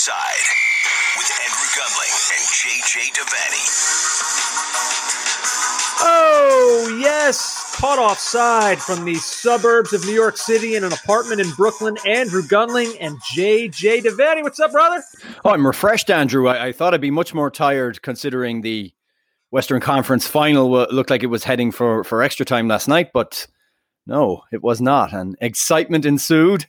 Offside with Andrew Gunling and JJ Devaney. Oh, yes. Caught offside from the suburbs of New York City in an apartment in Brooklyn. Andrew Gunling and JJ Devaney. What's up, brother? Oh, I'm refreshed, Andrew. I, I thought I'd be much more tired considering the Western Conference final uh, looked like it was heading for, for extra time last night, but no, it was not. And excitement ensued,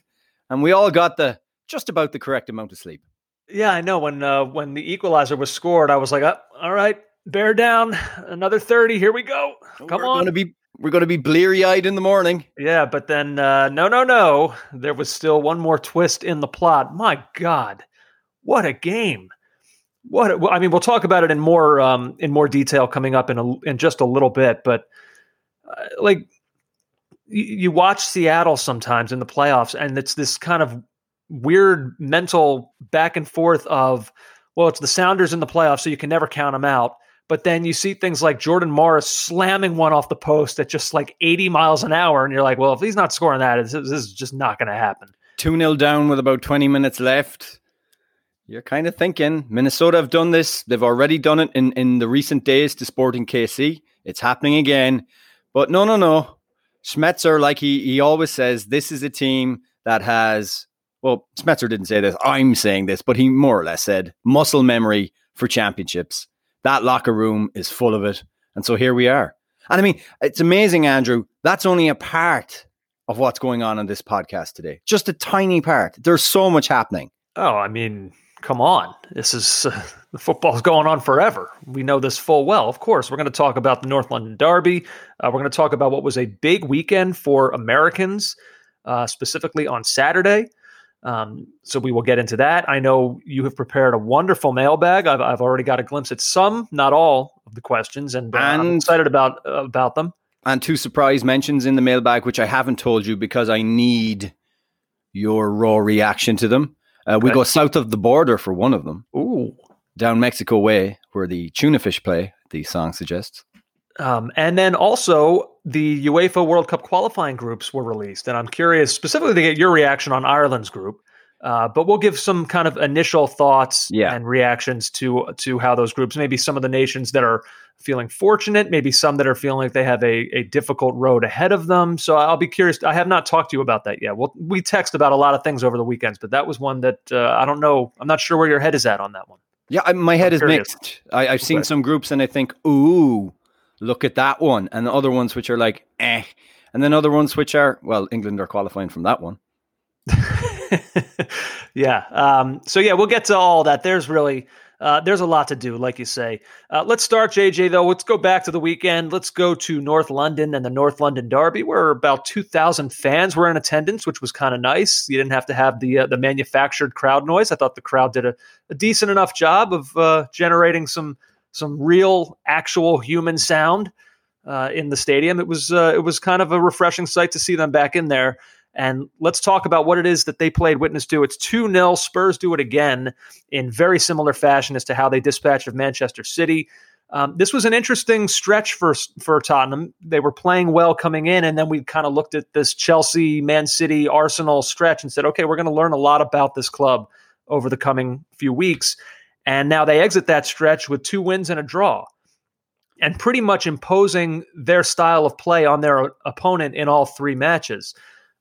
and we all got the just about the correct amount of sleep. Yeah, I know. When uh, when the equalizer was scored, I was like, oh, "All right, bear down, another thirty. Here we go. Come we're on." Gonna be, we're going to be bleary eyed in the morning. Yeah, but then uh, no, no, no. There was still one more twist in the plot. My God, what a game! What a, I mean, we'll talk about it in more um, in more detail coming up in a, in just a little bit. But uh, like you, you watch Seattle sometimes in the playoffs, and it's this kind of weird mental back and forth of, well, it's the Sounders in the playoffs, so you can never count them out. But then you see things like Jordan Morris slamming one off the post at just like 80 miles an hour. And you're like, well, if he's not scoring that, this, is just not going to happen. 2 0 down with about 20 minutes left. You're kind of thinking Minnesota have done this. They've already done it in, in the recent days to Sporting KC. It's happening again. But no, no, no. Schmetzer, like he, he always says, this is a team that has well, Schmetzer didn't say this. I'm saying this, but he more or less said muscle memory for championships. That locker room is full of it. And so here we are. And I mean, it's amazing, Andrew. That's only a part of what's going on in this podcast today. Just a tiny part. There's so much happening. Oh, I mean, come on. This is uh, the football's going on forever. We know this full well. Of course, we're going to talk about the North London Derby. Uh, we're going to talk about what was a big weekend for Americans, uh, specifically on Saturday. Um, so we will get into that. I know you have prepared a wonderful mailbag. I've, I've already got a glimpse at some, not all of the questions, and, uh, and I'm excited about uh, about them. And two surprise mentions in the mailbag, which I haven't told you because I need your raw reaction to them. Uh, okay. We go south of the border for one of them. Ooh, down Mexico way, where the tuna fish play. The song suggests. Um, and then also the UEFA World Cup qualifying groups were released, and I'm curious specifically to get your reaction on Ireland's group. Uh, but we'll give some kind of initial thoughts yeah. and reactions to to how those groups, maybe some of the nations that are feeling fortunate, maybe some that are feeling like they have a, a difficult road ahead of them. So I'll be curious. I have not talked to you about that yet. Well, we text about a lot of things over the weekends, but that was one that uh, I don't know. I'm not sure where your head is at on that one. Yeah, I, my head I'm is curious. mixed. I, have seen some groups and I think, ooh, look at that one, and the other ones which are like, eh, and then other ones which are, well, England are qualifying from that one. yeah. Um, so yeah, we'll get to all that. There's really uh, there's a lot to do, like you say. Uh, let's start, JJ. Though, let's go back to the weekend. Let's go to North London and the North London Derby, where about 2,000 fans were in attendance, which was kind of nice. You didn't have to have the uh, the manufactured crowd noise. I thought the crowd did a, a decent enough job of uh, generating some some real, actual human sound uh, in the stadium. It was uh, it was kind of a refreshing sight to see them back in there. And let's talk about what it is that they played witness to. It's 2 0. Spurs do it again in very similar fashion as to how they dispatched of Manchester City. Um, this was an interesting stretch for for Tottenham. They were playing well coming in, and then we kind of looked at this Chelsea, Man City, Arsenal stretch and said, okay, we're going to learn a lot about this club over the coming few weeks. And now they exit that stretch with two wins and a draw, and pretty much imposing their style of play on their opponent in all three matches.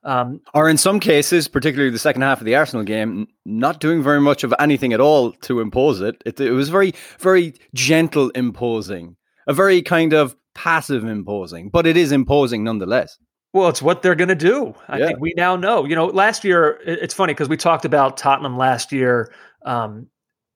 Um, or in some cases, particularly the second half of the Arsenal game, not doing very much of anything at all to impose it. It, it was very, very gentle imposing, a very kind of passive imposing, but it is imposing nonetheless. Well, it's what they're going to do. I yeah. think we now know. You know, last year, it's funny because we talked about Tottenham last year. Um,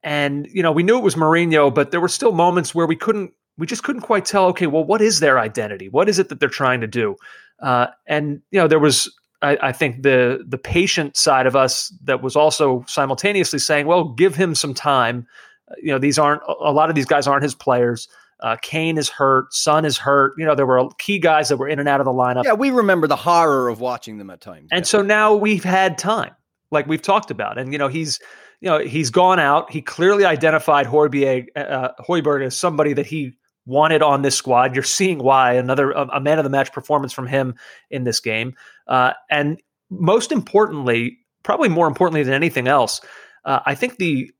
and, you know, we knew it was Mourinho, but there were still moments where we couldn't, we just couldn't quite tell, okay, well, what is their identity? What is it that they're trying to do? Uh, and, you know, there was, I, I, think the the patient side of us that was also simultaneously saying, well, give him some time. Uh, you know, these aren't a lot of these guys aren't his players. Uh, Kane is hurt. Son is hurt. You know, there were key guys that were in and out of the lineup. Yeah, we remember the horror of watching them at times. And yeah. so now we've had time, like we've talked about. And, you know, he's you know, he's gone out. He clearly identified Højbjerg, uh, Højbjerg as somebody that he wanted on this squad. You're seeing why another a man of the match performance from him in this game. Uh, and most importantly, probably more importantly than anything else, uh, I think the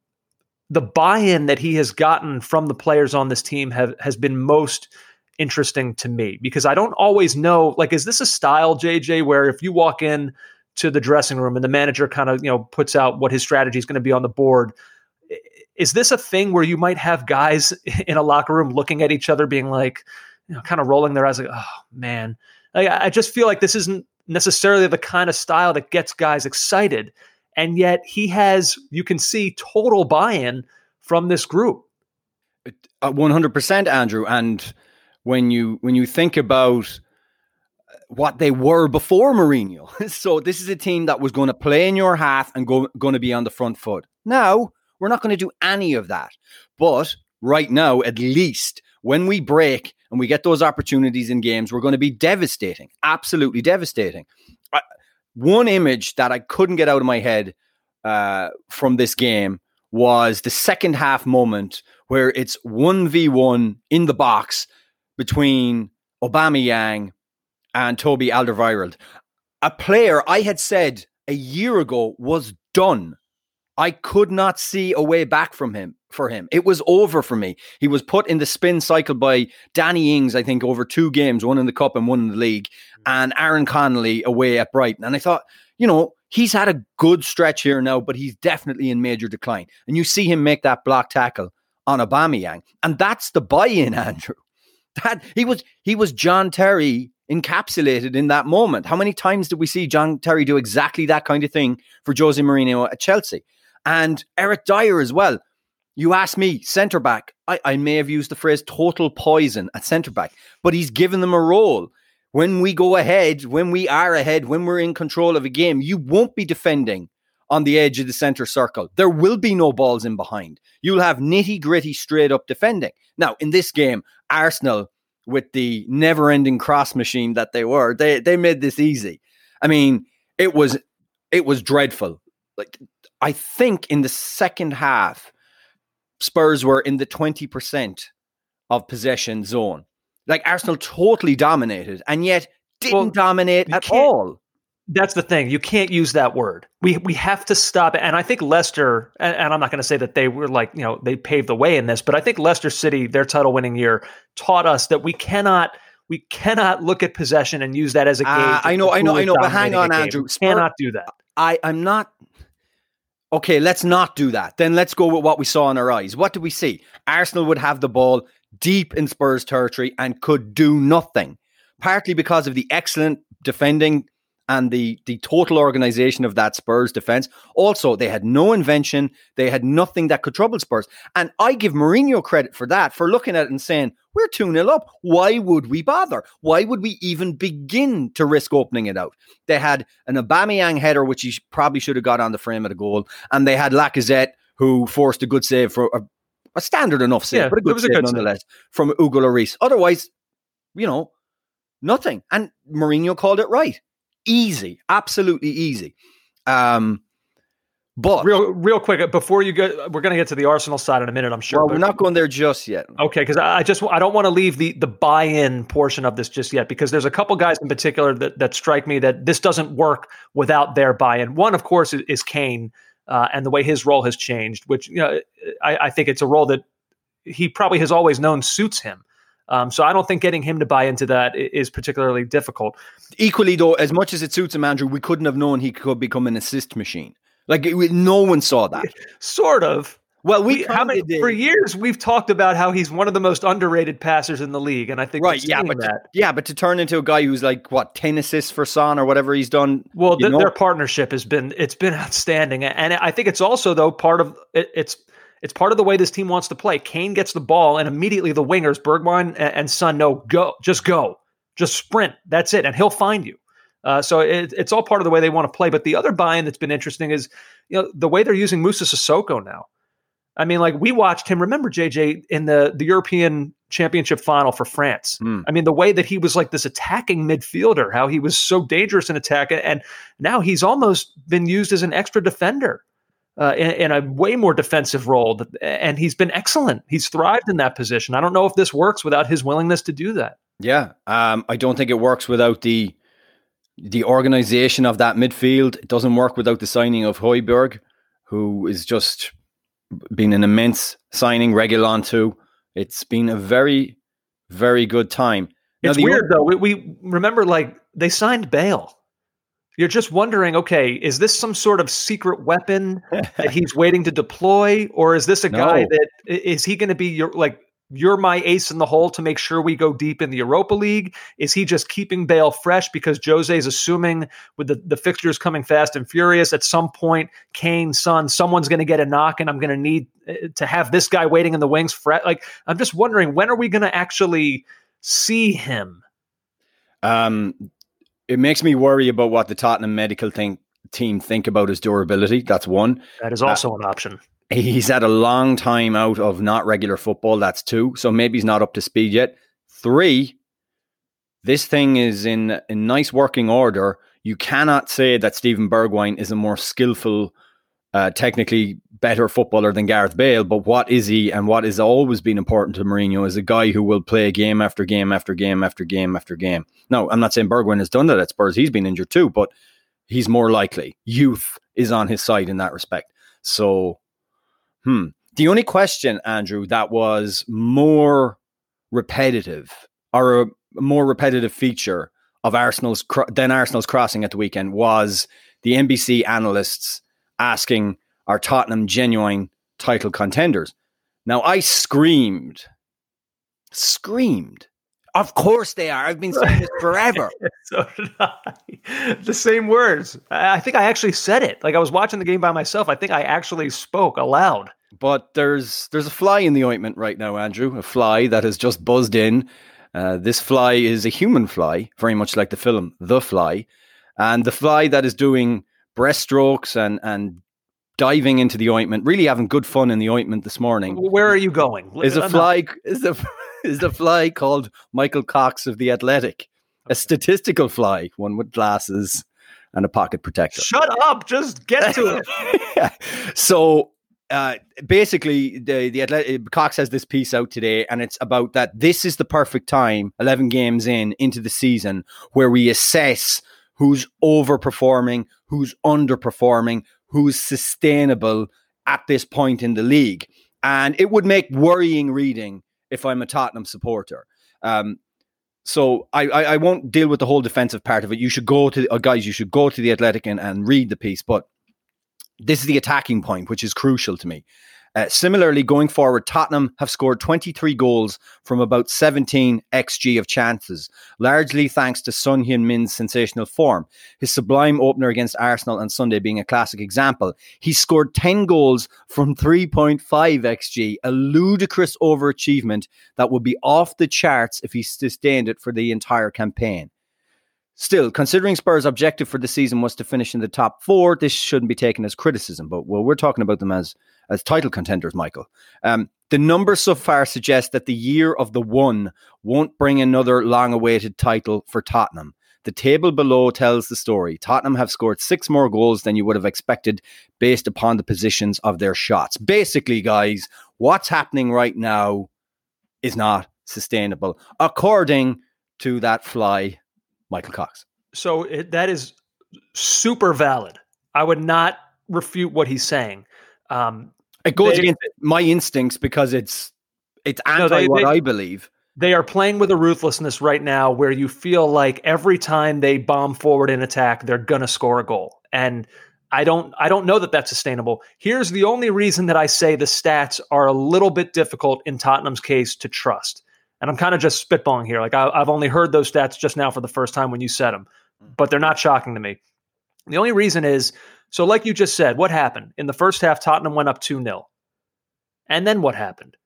the buy-in that he has gotten from the players on this team have has been most interesting to me because I don't always know like is this a style JJ where if you walk in to the dressing room and the manager kind of you know puts out what his strategy is going to be on the board. Is this a thing where you might have guys in a locker room looking at each other being like you know kind of rolling their eyes like oh man. Like, I just feel like this isn't necessarily the kind of style that gets guys excited and yet he has you can see total buy-in from this group. Uh, 100% andrew and when you when you think about what they were before Mourinho. so this is a team that was going to play in your half and go, going to be on the front foot. Now, we're not going to do any of that. But right now, at least when we break and we get those opportunities in games, we're going to be devastating, absolutely devastating. one image that I couldn't get out of my head uh, from this game was the second half moment where it's 1v1 in the box between Aubameyang and Toby Alderweireld. A player I had said a year ago was done. I could not see a way back from him for him. It was over for me. He was put in the spin cycle by Danny Ings, I think, over two games, one in the cup and one in the league, hmm. and Aaron Connolly away at Brighton. And I thought, you know, he's had a good stretch here now, but he's definitely in major decline. And you see him make that block tackle on Aubameyang, and that's the buy-in, Andrew. That he was he was John Terry encapsulated in that moment. How many times did we see John Terry do exactly that kind of thing for Jose Mourinho at Chelsea? And Eric Dier as well. You ask me, centre back. I, I may have used the phrase total poison at centre back, but he's given them a role. When we go ahead, when we are ahead, when we're in control of a game, you won't be defending on the edge of the centre circle. There will be no balls in behind. You'll have nitty gritty, straight up defending. Now, in this game, Arsenal with the never-ending cross machine that they were. They they made this easy. I mean, it was it was dreadful. Like I think in the second half, Spurs were in the 20% of possession zone. Like Arsenal totally dominated and yet didn't well, dominate at all. That's the thing. You can't use that word. We we have to stop it. And I think Leicester, and, and I'm not going to say that they were like, you know, they paved the way in this, but I think Leicester City, their title winning year, taught us that we cannot we cannot look at possession and use that as a game. Uh, I know, I know, I know, but hang on, Andrew. Cannot do that. I, I'm not okay, let's not do that. Then let's go with what we saw in our eyes. What did we see? Arsenal would have the ball deep in Spurs territory and could do nothing, partly because of the excellent defending and the the total organization of that Spurs defense. Also, they had no invention. They had nothing that could trouble Spurs. And I give Mourinho credit for that, for looking at it and saying, we're 2 0 up. Why would we bother? Why would we even begin to risk opening it out? They had an Aubameyang header, which he probably should have got on the frame of the goal. And they had Lacazette, who forced a good save for a, a standard enough save, yeah, but a good save a good nonetheless save. from Hugo Lloris. Otherwise, you know, nothing. And Mourinho called it right easy, absolutely easy. Um, but real, real quick before you go, we're going to get to the Arsenal side in a minute. I'm sure. Well, we're not going there just yet. Okay, because I just I don't want to leave the the buy-in portion of this just yet because there's a couple guys in particular that that strike me that this doesn't work without their buy-in. One, of course, is, is Kane uh, and the way his role has changed, which you know I, I think it's a role that he probably has always known suits him. Um, so I don't think getting him to buy into that is particularly difficult. Equally, though, as much as it suits him, Andrew, we couldn't have known he could become an assist machine. Like no one saw that. sort of. Well, we, we many, for years we've talked about how he's one of the most underrated passers in the league, and I think right, yeah, but to, yeah, but to turn into a guy who's like what ten assists for Son or whatever he's done. Well, th- their partnership has been it's been outstanding, and I think it's also though part of it, it's it's part of the way this team wants to play. Kane gets the ball, and immediately the wingers, Bergwijn and, Son, know go, just go, just sprint. That's it, and he'll find you. Uh, so it, it's all part of the way they want to play. But the other buy-in that's been interesting is, you know, the way they're using Musa Sissoko now. I mean, like we watched him. Remember JJ in the the European Championship final for France. Mm. I mean, the way that he was like this attacking midfielder, how he was so dangerous in attack, and now he's almost been used as an extra defender uh, in, in, a way more defensive role. And he's been excellent. He's thrived in that position. I don't know if this works without his willingness to do that. Yeah, um, I don't think it works without the the organization of that midfield. It doesn't work without the signing of Højbjerg. who is just been an immense signing. Reguilón too. It's been a very, very good time. Now, it's weird though. We, we remember like they signed Bale. You're just wondering, okay, is this some sort of secret weapon that he's waiting to deploy, or is this a no. guy that is he going to be your like you're my ace in the hole to make sure we go deep in the Europa League? Is he just keeping Bale fresh because Jose is assuming with the, the fixtures coming fast and furious, at some point, Kane, Son, someone's going to get a knock and I'm going to need uh, to have this guy waiting in the wings. For, like, I'm just wondering, when are we going to actually see him? Um, it makes me worry about what the Tottenham medical think, team think about his durability. That's one. That is also uh, an option. He's had a long time out of not regular football. That's two. So maybe he's not up to speed yet. Three, this thing is in, in nice working order. You cannot say that Steven Bergwijn is a more skillful, uh, technically better footballer than Gareth Bale. But what is he and what has always been important to Mourinho is a guy who will play game after game after game after game after game. No, I'm not saying Bergwijn has done that at Spurs. He's been injured too, but he's more likely. Youth is on his side in that respect. So Hmm. The only question, Andrew, that was more repetitive or a more repetitive feature of Arsenal's than Arsenal's crossing at the weekend was the NBC analysts asking are Tottenham genuine title contenders? Now I screamed, screamed. Of course they are. I've been saying this forever. so did I. The same words. I think I actually said it. Like I was watching the game by myself. I think I actually spoke aloud. But there's there's a fly in the ointment right now, Andrew. A fly that has just buzzed in. Uh, this fly is a human fly, very much like the film The Fly, and the fly that is doing breaststrokes and and diving into the ointment, really having good fun in the ointment this morning. Where are you going? Is a fly is a is a fly called Michael Cox of the Athletic, a statistical fly, one with glasses and a pocket protector. Shut up! Just get to it. so uh, basically, the the Athletic, Cox has this piece out today, and it's about that this is the perfect time, eleven games in into the season, where we assess who's overperforming, who's underperforming, who's sustainable at this point in the league, and it would make worrying reading if I'm a Tottenham supporter. Um, so I, I, I won't deal with the whole defensive part of it. You should go to uh, guys. You should go to the Athletic and, and read the piece, but this is the attacking point, which is crucial to me. Uh, similarly, going forward, Tottenham have scored 23 goals from about 17 xG of chances, largely thanks to Son Heung-min's sensational form. His sublime opener against Arsenal on Sunday being a classic example. He scored 10 goals from 3.5 xG, a ludicrous overachievement that would be off the charts if he sustained it for the entire campaign. Still, considering Spurs' objective for the season was to finish in the top four, this shouldn't be taken as criticism. But well, we're talking about them as as title contenders, Michael. Um, the numbers so far suggest that the year of the one won't bring another long-awaited title for Tottenham. The table below tells the story. Tottenham have scored six more goals than you would have expected based upon the positions of their shots. Basically, guys, what's happening right now is not sustainable, according to that fly Michael Cox. So it, that is super valid. I would not refute what he's saying. Um, it goes they, against my instincts because it's it's anti no, they, what they, I believe. They are playing with a ruthlessness right now where you feel like every time they bomb forward in attack, they're gonna score a goal. And I don't I don't know that that's sustainable. Here's the only reason that I say the stats are a little bit difficult in Tottenham's case to trust and I'm kind of just spitballing here. Like I, have only heard those stats just now for the first time when you said them, mm. but they're not shocking to me. The only reason is so, like you just said, what happened in the first half? Tottenham went up two 0 and then what happened?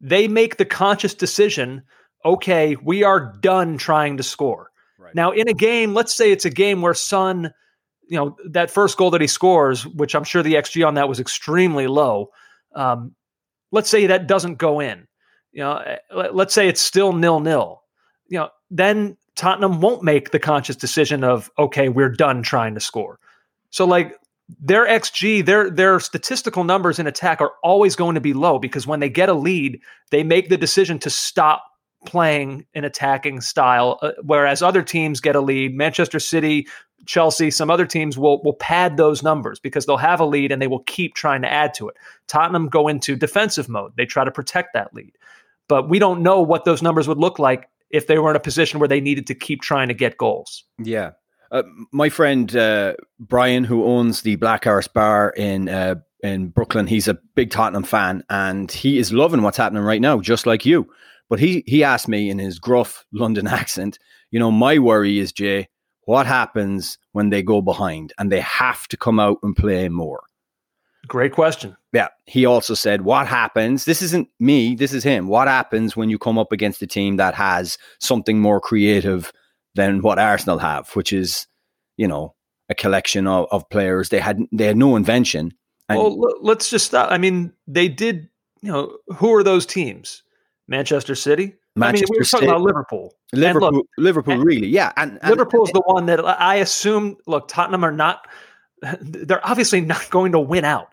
They make the conscious decision. Okay, we are done trying to score. Right. Now, in a game, let's say it's a game where Son, you know, that first goal that he scores, which I'm sure the XG on that was extremely low. Um, let's say that doesn't go in you know, eh, let's say it's still nil nil, you know, then Tottenham won't make the conscious decision of okay, we're done trying to score. So like their xG, their their statistical numbers in attack are always going to be low because when they get a lead, they make the decision to stop playing an attacking style, uh, whereas other teams get a lead. Manchester City, Chelsea, some other teams will will pad those numbers because they'll have a lead and they will keep trying to add to it. Tottenham go into defensive mode; they try to protect that lead, but we don't know what those numbers would look like if they were in a position where they needed to keep trying to get goals. Yeah. Uh, my friend uh, Brian, who owns the Black Horse Bar in uh, in Brooklyn, he's a big Tottenham fan, and he is loving what's happening right now, just like you. But he he asked me in his gruff London accent, you know, my worry is Jay, what happens when they go behind and they have to come out and play more? Great question. Yeah. He also said, What happens? This isn't me, this is him. What happens when you come up against a team that has something more creative than what Arsenal have, which is, you know, a collection of, of players. They had they had no invention. And well, let's just stop. I mean, they did. You know, who are those teams? Manchester City. Manchester I mean, we were talking about Liverpool. Liverpool, look, Liverpool, and really, yeah. And, and Liverpool is the one that I assume. Look, Tottenham are not. They're obviously not going to win out.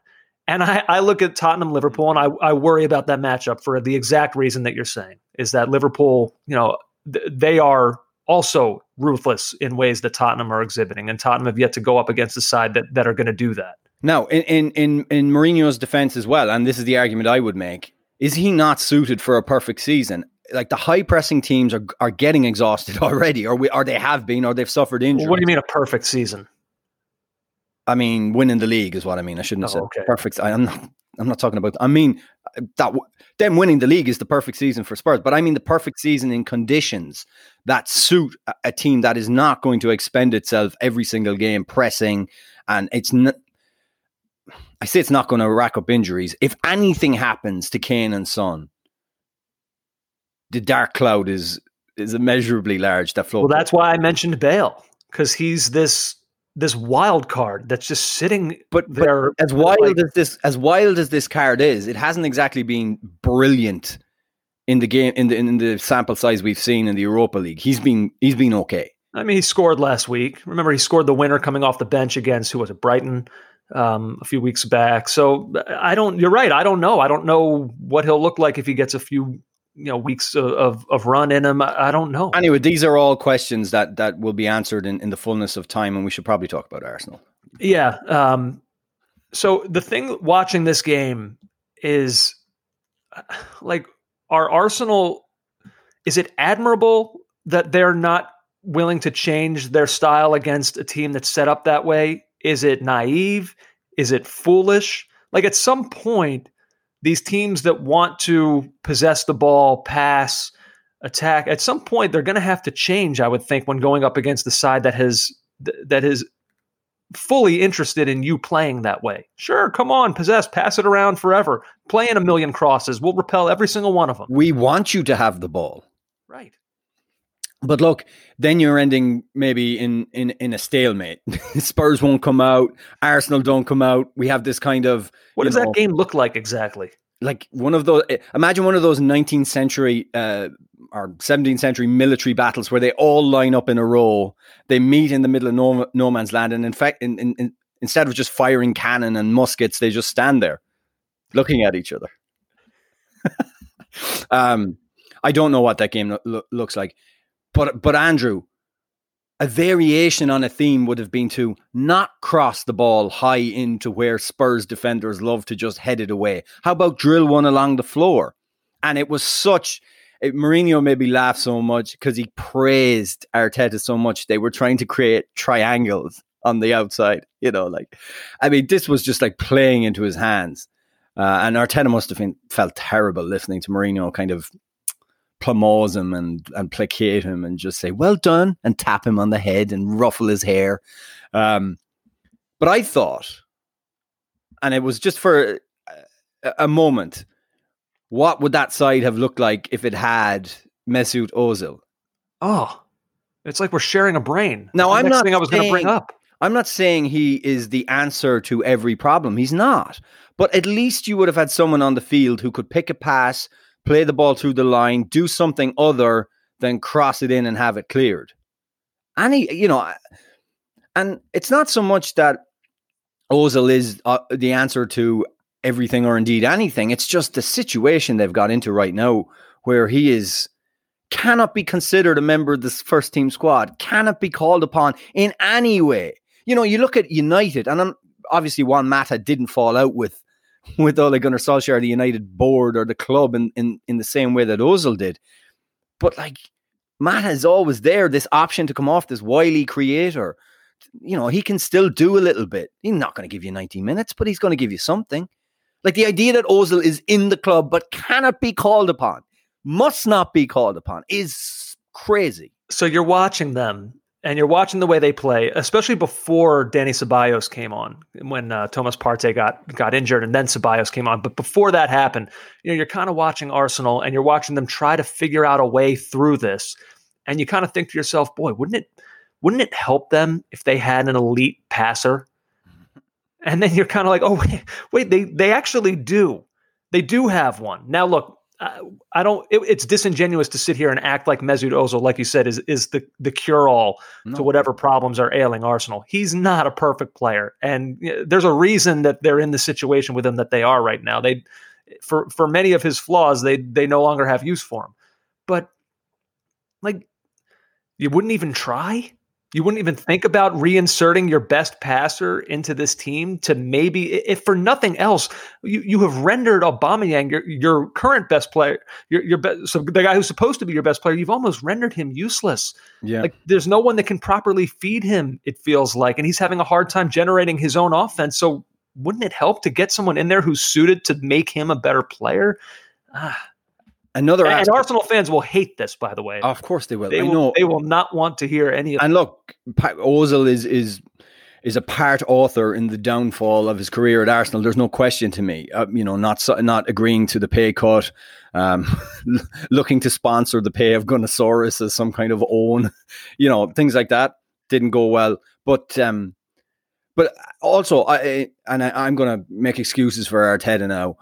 And I, I look at Tottenham, Liverpool, and I, I worry about that matchup for the exact reason that you're saying is that Liverpool, you know, th- they are also ruthless in ways that Tottenham are exhibiting, and Tottenham have yet to go up against the side that, that are going to do that. Now, in, in in in Mourinho's defense as well, and this is the argument I would make: is he not suited for a perfect season? Like the high pressing teams are are getting exhausted already, or we or they have been, or they've suffered injuries. What do you mean a perfect season? I mean, winning the league is what I mean. I shouldn't have Oh, said okay. perfect. I, I'm not. I'm not talking about. I mean, that them winning the league is the perfect season for Spurs, but I mean the perfect season in conditions that suit a, a team that is not going to expend itself every single game pressing, and it's not. I say it's not going to rack up injuries. If anything happens to Kane and Son, the dark cloud is is immeasurably large. That floats. Well, that's why I mentioned Bale because he's this this wild card that's just sitting but, but as wild like- as this as wild as this card is, it hasn't exactly been brilliant in the game in the in the sample size we've seen in the Europa League. He's been he's been okay. I mean, he scored last week. Remember, he scored the winner coming off the bench against who was it, Brighton, um, a few weeks back. So I don't. You're right. I don't know. I don't know what he'll look like if he gets a few you know weeks of of, of run in him. I, don't know. Anyway, these are all questions that that will be answered in, in the fullness of time, and we should probably talk about Arsenal. Yeah. Um, so the thing watching this game is uh, like, are Arsenal, is it admirable that they're not willing to change their style against a team that's set up that way? Is it naive? Is it foolish? Like at some point, these teams that want to possess the ball, pass, attack, at some point they're going to have to change. I would think when going up against the side that has that is fully interested in you playing that way. Sure, come on, possess, pass it around forever, play in a million crosses. We'll repel every single one of them. We want you to have the ball. Right. But look, then you're ending maybe in in in a stalemate. Spurs won't come out. Arsenal don't come out. We have this kind of What does know, that game look like exactly? like one of those. eh, Imagine one of those 19th century uh, or 17th century military battles where they all line up in a row. They meet in the middle of no, no man's land, and in fact, in, in, in, instead of just firing cannon and muskets, they just stand there looking at each other. um, I don't know what that game lo- lo- looks like, but but Andrew, a variation on a theme would have been to not cross the ball high into where Spurs defenders love to just head it away. How about drill one along the floor? And it was such. It, Mourinho maybe laughed so much because he praised Arteta so much. They were trying to create triangles on the outside. You know, like I mean, this was just like playing into his hands. Uh, and Arteta must have been, felt terrible listening to Mourinho kind of plumose him and, and placate him and just say, well done, and tap him on the head and ruffle his hair. Um, but I thought, and it was just for a, a moment, what would that side have looked like if it had Mesut Ozil? Oh, it's like we're sharing a brain. Now, The I'm not thing I was going to bring up. I'm not saying he is the answer to every problem. He's not. But at least you would have had someone on the field who could pick a pass, play the ball through the line, do something other than cross it in and have it cleared. And he, you know, and it's not so much that Ozil is uh, the answer to everything or indeed anything. It's just the situation they've got into right now where he is cannot be considered a member of this first team squad, cannot be called upon in any way. You know, you look at United, and I'm, obviously Juan Mata didn't fall out with with Ole Gunnar Solskjaer, the United board or the club in, in, in the same way that Ozil did. But like Mata is always there, this option to come off, this wily creator. You know, he can still do a little bit. He's not going to give you 90 minutes, but he's going to give you something. Like the idea that Ozil is in the club but cannot be called upon must not be called upon is crazy. So you're watching them and you're watching the way they play, especially before Danny Ceballos came on, when uh, Thomas Partey got got injured, and then Ceballos came on. But before that happened, you know, you're kind of watching Arsenal, and you're watching them try to figure out a way through this, and you kind of think to yourself, "Boy, wouldn't it wouldn't it help them if they had an elite passer?" And then you're kind of like, "Oh, wait, wait, they they actually do, they do have one." Now, look, I don't. It, it's disingenuous to sit here and act like Mesut Ozil, like you said, is is the the cure all no. to whatever problems are ailing Arsenal. He's not a perfect player, and there's a reason that they're in the situation with him that they are right now. They, for for many of his flaws, they they no longer have use for him. But like, you wouldn't even try. You wouldn't even think about reinserting your best passer into this team to maybe, if for nothing else, you, you have rendered Aubameyang your, your current best player, your your best, so the guy who's supposed to be your best player. You've almost rendered him useless. Yeah, like there's no one that can properly feed him. It feels like, and he's having a hard time generating his own offense. So wouldn't it help to get someone in there who's suited to make him a better player? Ah, Another and, Arsenal fans will hate this, by the way. Of course they will. They I will, know they will not want to hear any of. And look, Ozil is is is a part author in the downfall of his career at Arsenal. There's no question to me. Uh, you know, not not agreeing to the pay cut, um, looking to sponsor the pay of Gunnosaurus as some kind of own, you know, things like that didn't go well. But um, but also, I and I, I'm going to make excuses for Arteta now.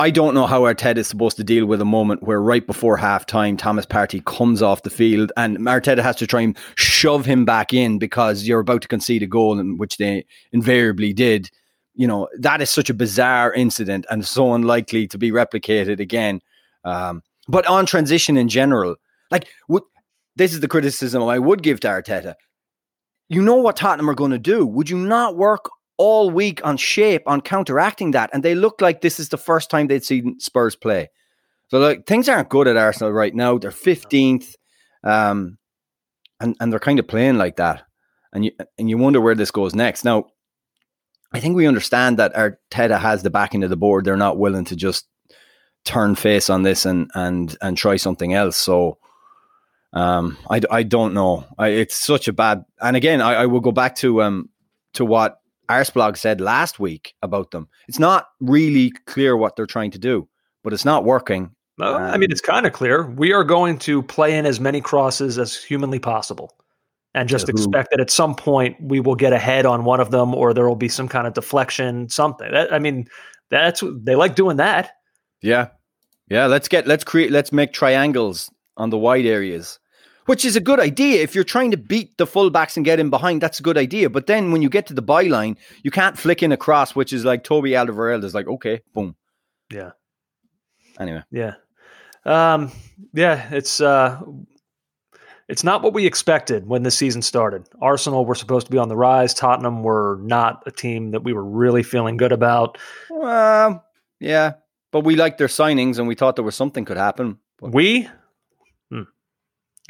I don't know how Arteta is supposed to deal with a moment where right before halftime, Thomas Partey comes off the field and Arteta has to try and shove him back in because you're about to concede a goal, in which they invariably did. You know, that is such a bizarre incident and so unlikely to be replicated again. Um, but on transition in general, like, this is the criticism I would give to Arteta. You know what Tottenham are going to do. Would you not work all week on shape, on counteracting that. And they look like this is the first time they'd seen Spurs play. So like things aren't good at Arsenal right now. They're 15th. Um, and, and they're kind of playing like that. And you and you wonder where this goes next. Now, I think we understand that Arteta has the backing of the board. They're not willing to just turn face on this and and and try something else. So um, I, I don't know. I, it's such a bad. And again, I, I will go back to um to what Arsblog said last week about them. It's not really clear what they're trying to do, but it's not working. Well, um, I mean, it's kind of clear. We are going to play in as many crosses as humanly possible and just expect that at some point we will get ahead on one of them or there will be some kind of deflection, something. That, I mean, that's they like doing that. Yeah. Yeah. Let's get, let's create, let's make triangles on the wide areas which is a good idea. If you're trying to beat the fullbacks and get in behind, that's a good idea. But then when you get to the byline, you can't flick in a cross, which is like Toby Alderweireld is like, okay, boom. Yeah. Anyway. Yeah. Um, yeah, it's uh it's not what we expected when the season started. Arsenal were supposed to be on the rise. Tottenham were not a team that we were really feeling good about. Yeah, but we liked their signings and we thought there was something could happen. We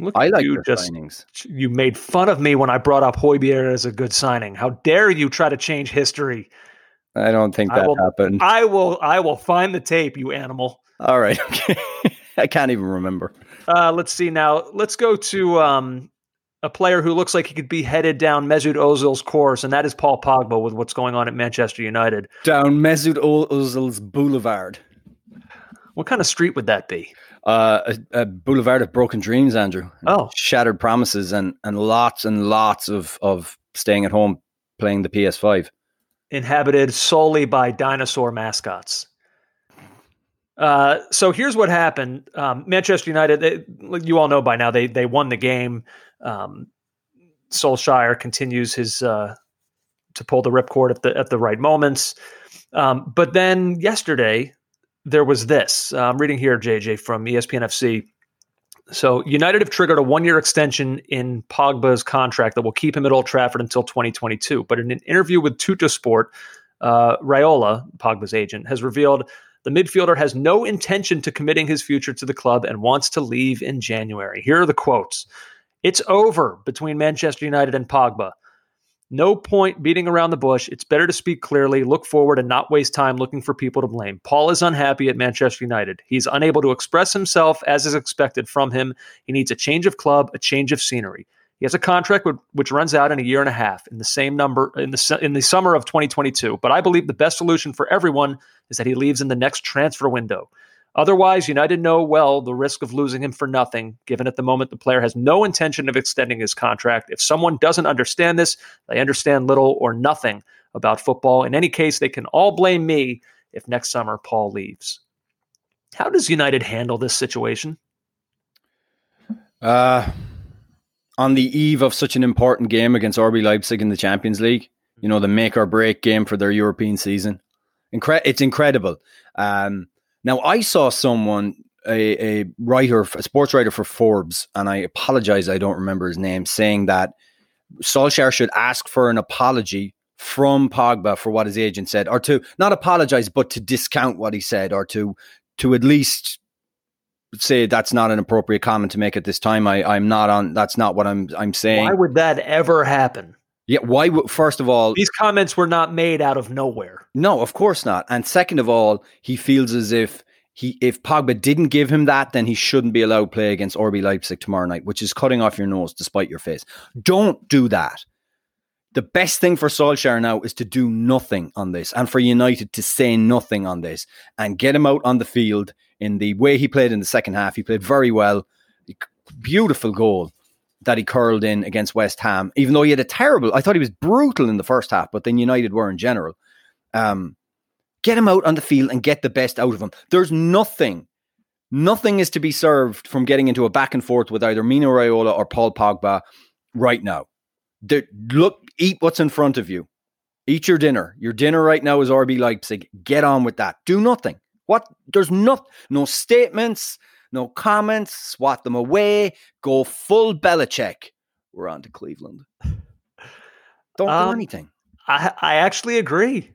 Look I like you just signings. you made fun of me when I brought up Højbjerg as a good signing. How dare you try to change history? I don't think that I will, happened. I will I will find the tape, you animal. All right. Okay. I can't even remember. Uh, let's see now. Let's go to um, a player who looks like he could be headed down Mesut Ozil's course, and that is Paul Pogba with what's going on at Manchester United. Down Mesut Ozil's boulevard. What kind of street would that be? Uh, a, a, boulevard of broken dreams, Andrew. Oh, shattered promises, and and lots and lots of of staying at home playing the PS5. Inhabited solely by dinosaur mascots. Uh, so here's what happened. Um, Manchester United, they, you all know by now, they they won the game. Um, Solskjaer continues his uh, to pull the ripcord at the at the right moments. Um, but then yesterday, there was this. Uh, I'm reading here, JJ, from ESPN FC. So United have triggered a one-year extension in Pogba's contract that will keep him at Old Trafford until 2022. But in an interview with Tuttosport, uh, Raiola, Pogba's agent, has revealed the midfielder has no intention to committing his future to the club and wants to leave in January. Here are the quotes. It's over between Manchester United and Pogba. No point beating around the bush. It's better to speak clearly, look forward, and not waste time looking for people to blame. Paul is unhappy at Manchester United. He's unable to express himself as is expected from him. He needs a change of club, a change of scenery. He has a contract which runs out in a year and a half in the same number in the in the summer of 2022. But I believe the best solution for everyone is that he leaves in the next transfer window. Otherwise, United know well the risk of losing him for nothing, given at the moment the player has no intention of extending his contract. If someone doesn't understand this, they understand little or nothing about football. In any case, they can all blame me if next summer Paul leaves. How does United handle this situation? Uh, on the eve of such an important game against RB Leipzig in the Champions League, you know, the make or break game for their European season. Incre- it's incredible. Um, now, I saw someone, a, a writer, a sports writer for Forbes, and I apologize, I don't remember his name, saying that Solskjaer should ask for an apology from Pogba for what his agent said, or to not apologize, but to discount what he said, or to to at least say that's not an appropriate comment to make at this time. I, I'm not on. That's not what I'm. I'm saying. Why would that ever happen? Yeah. Why? First of all, these comments were not made out of nowhere. No, of course not. And second of all, he feels as if he, if Pogba didn't give him that, then he shouldn't be allowed to play against RB Leipzig tomorrow night, which is cutting off your nose despite your face. Don't do that. The best thing for Solskjaer now is to do nothing on this, and for United to say nothing on this, and get him out on the field in the way he played in the second half. He played very well. Beautiful goal that he curled in against West Ham, even though he had a terrible, I thought he was brutal in the first half, but then United were in general. Um, get him out on the field and get the best out of him. There's nothing, nothing is to be served from getting into a back and forth with either Mino Raiola or Paul Pogba right now. They're, look, eat what's in front of you. Eat your dinner. Your dinner right now is RB Leipzig. Get on with that. Do nothing. What? There's not no statements, no comments, swat them away, go full Belichick. We're on to Cleveland. Don't um, do anything. I I actually agree.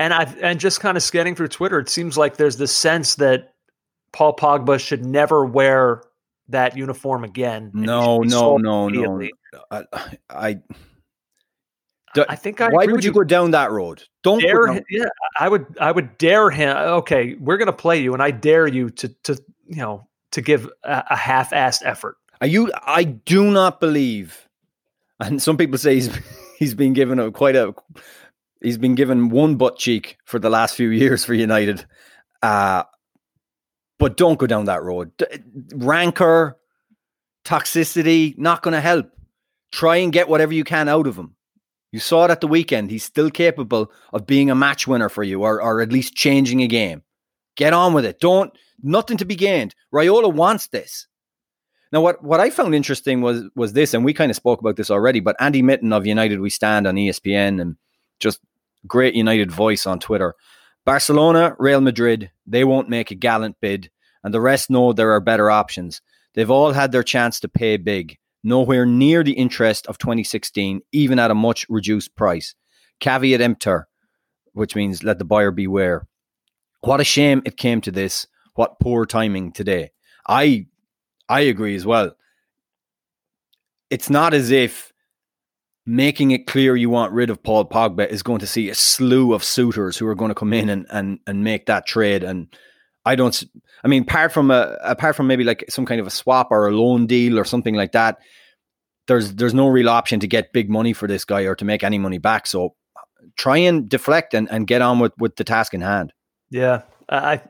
And I and just kind of scanning through Twitter, it seems like there's this sense that Paul Pogba should never wear that uniform again. No, no, no, no. I, I I think I why would you, you go down that road? Don't dare. Him, yeah, I would. I would dare him. Okay, we're going to play you, and I dare you to to you know to give a, a half-assed effort. Are you? I do not believe, and some people say he's he's been given a quite a he's been given one butt cheek for the last few years for United. Uh, but don't go down that road. Rancor, toxicity, not going to help. Try and get whatever you can out of him. You saw it at the weekend. He's still capable of being a match winner for you or, or at least changing a game. Get on with it. Don't, nothing to be gained. Raiola wants this. Now, what, what I found interesting was was this, and we kind of spoke about this already, but Andy Mitten of United We Stand on ESPN and just great United voice on Twitter. Barcelona, Real Madrid, they won't make a gallant bid, and the rest know there are better options. They've all had their chance to pay big nowhere near the interest of 2016, even at a much reduced price. Caveat emptor, which means let the buyer beware. What a shame it came to this. What poor timing today. I I agree as well. It's not as if making it clear you want rid of Paul Pogba is going to see a slew of suitors who are going to come in and and, and make that trade. And I don't. I mean, apart from a apart from maybe like some kind of a swap or a loan deal or something like that, there's there's no real option to get big money for this guy or to make any money back. So try and deflect and, and get on with with the task in hand. Yeah, I.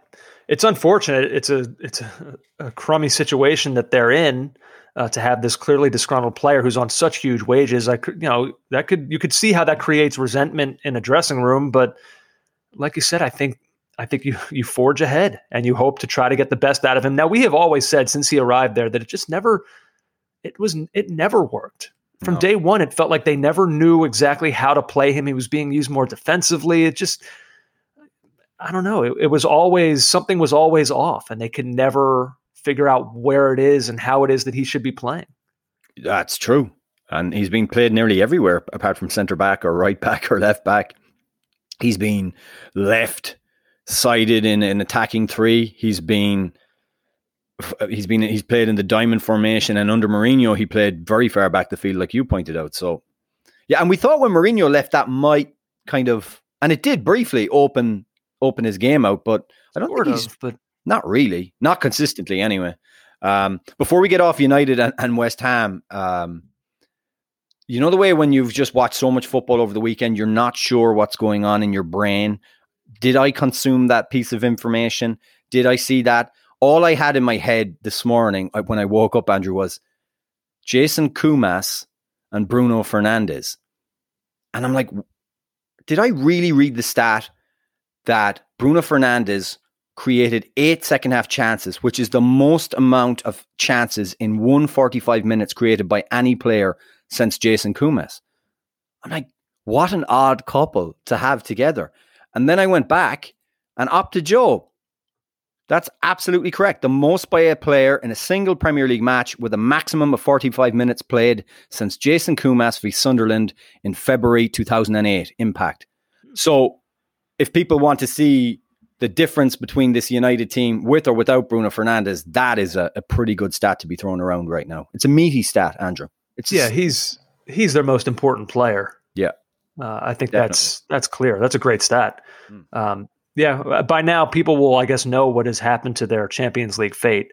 It's unfortunate. It's a it's a, a crummy situation that they're in. Uh, to have this clearly disgruntled player who's on such huge wages, I could, you know, that could you could see how that creates resentment in a dressing room. But like you said, I think I think you you forge ahead and you hope to try to get the best out of him. Now we have always said since he arrived there that it just never it was it never worked. From no. day one, it felt like they never knew exactly how to play him. He was being used more defensively. It just I don't know. It, it was always something was always off, and they could never figure out where it is and how it is that he should be playing. That's true. And he's been played nearly everywhere apart from centre back or right back or left back. He's been left sided in an attacking three. He's been he's been he's played in the diamond formation and under Mourinho he played very far back the field like you pointed out. So yeah, and we thought when Mourinho left that might kind of and it did briefly open open his game out, but I don't Sort think he's of, but not really, not consistently anyway. Um, before we get off United and, and West Ham, um, you know the way when you've just watched so much football over the weekend, you're not sure what's going on in your brain. Did I consume that piece of information? Did I see that? All I had in my head this morning uh, when I woke up, Andrew, was Jason Koumas and Bruno Fernandes. And I'm like, did I really read the stat that Bruno Fernandes created eight second half chances, which is the most amount of chances in 145 minutes created by any player since Jason Koumas. I'm like, what an odd couple to have together. And then I went back and OptaJoe. That's absolutely correct. The most by a player in a single Premier League match with a maximum of 45 minutes played since Jason Koumas v Sunderland in February 2008. Impact. So if people want to see the difference between this United team with or without Bruno Fernandes, that is a, a pretty good stat to be thrown around right now. It's a meaty stat, Andrew. It's yeah, he's he's their most important player. Yeah. Uh, I think that's that's clear. That's a great stat. Um, yeah, by now people will, I guess, know what has happened to their Champions League fate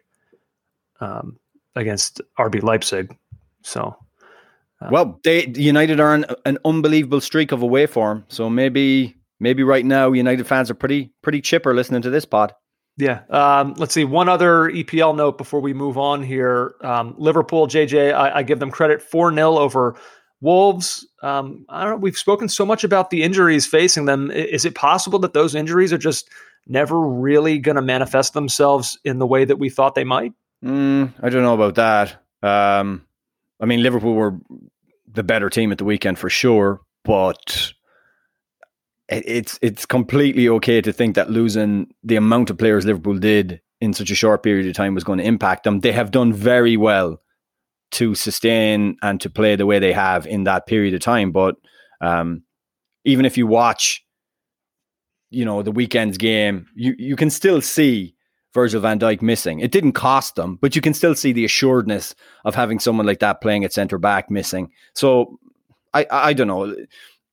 um, against RB Leipzig. So well, they United are on an unbelievable streak of away form. So maybe maybe right now United fans are pretty pretty chipper listening to this pod. Yeah. Um, let's see. One other EPL note before we move on here. Um, Liverpool, JJ, I, I give them credit 4 0 over Wolves. Um, I don't know. We've spoken so much about the injuries facing them. Is it possible that those injuries are just never really going to manifest themselves in the way that we thought they might? Mm, I don't know about that. Um, I mean, Liverpool were the better team at the weekend for sure, but it's it's completely okay to think that losing the amount of players Liverpool did in such a short period of time was going to impact them. They have done very well to sustain and to play the way they have in that period of time. But um, even if you watch, you know, the weekend's game, you you can still see Virgil van Dijk missing. It didn't cost them, but you can still see the assuredness of having someone like that playing at centre back missing. So I I don't know.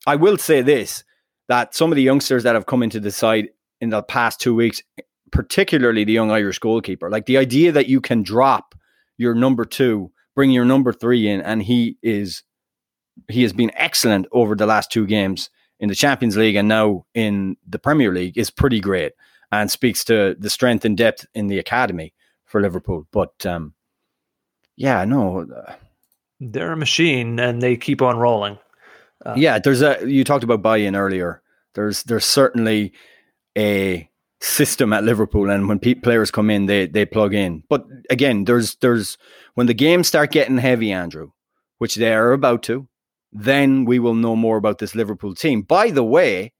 I will say this that some of the youngsters that have come into the side in the past two weeks, particularly the young Irish goalkeeper, like the idea that you can drop your number two, bring your number three in, and he is he has been excellent over the last two games in the Champions League and now in the Premier League is pretty great and speaks to the strength and depth in the academy for Liverpool. But um, yeah, no, uh, They're a machine and they keep on rolling. Uh, yeah, there's a you talked about buy-in earlier. There's there's certainly a system at Liverpool, and when pe- players come in, they they plug in. But again, there's there's when the games start getting heavy, Andrew, which they are about to, then we will know more about this Liverpool team. By the way,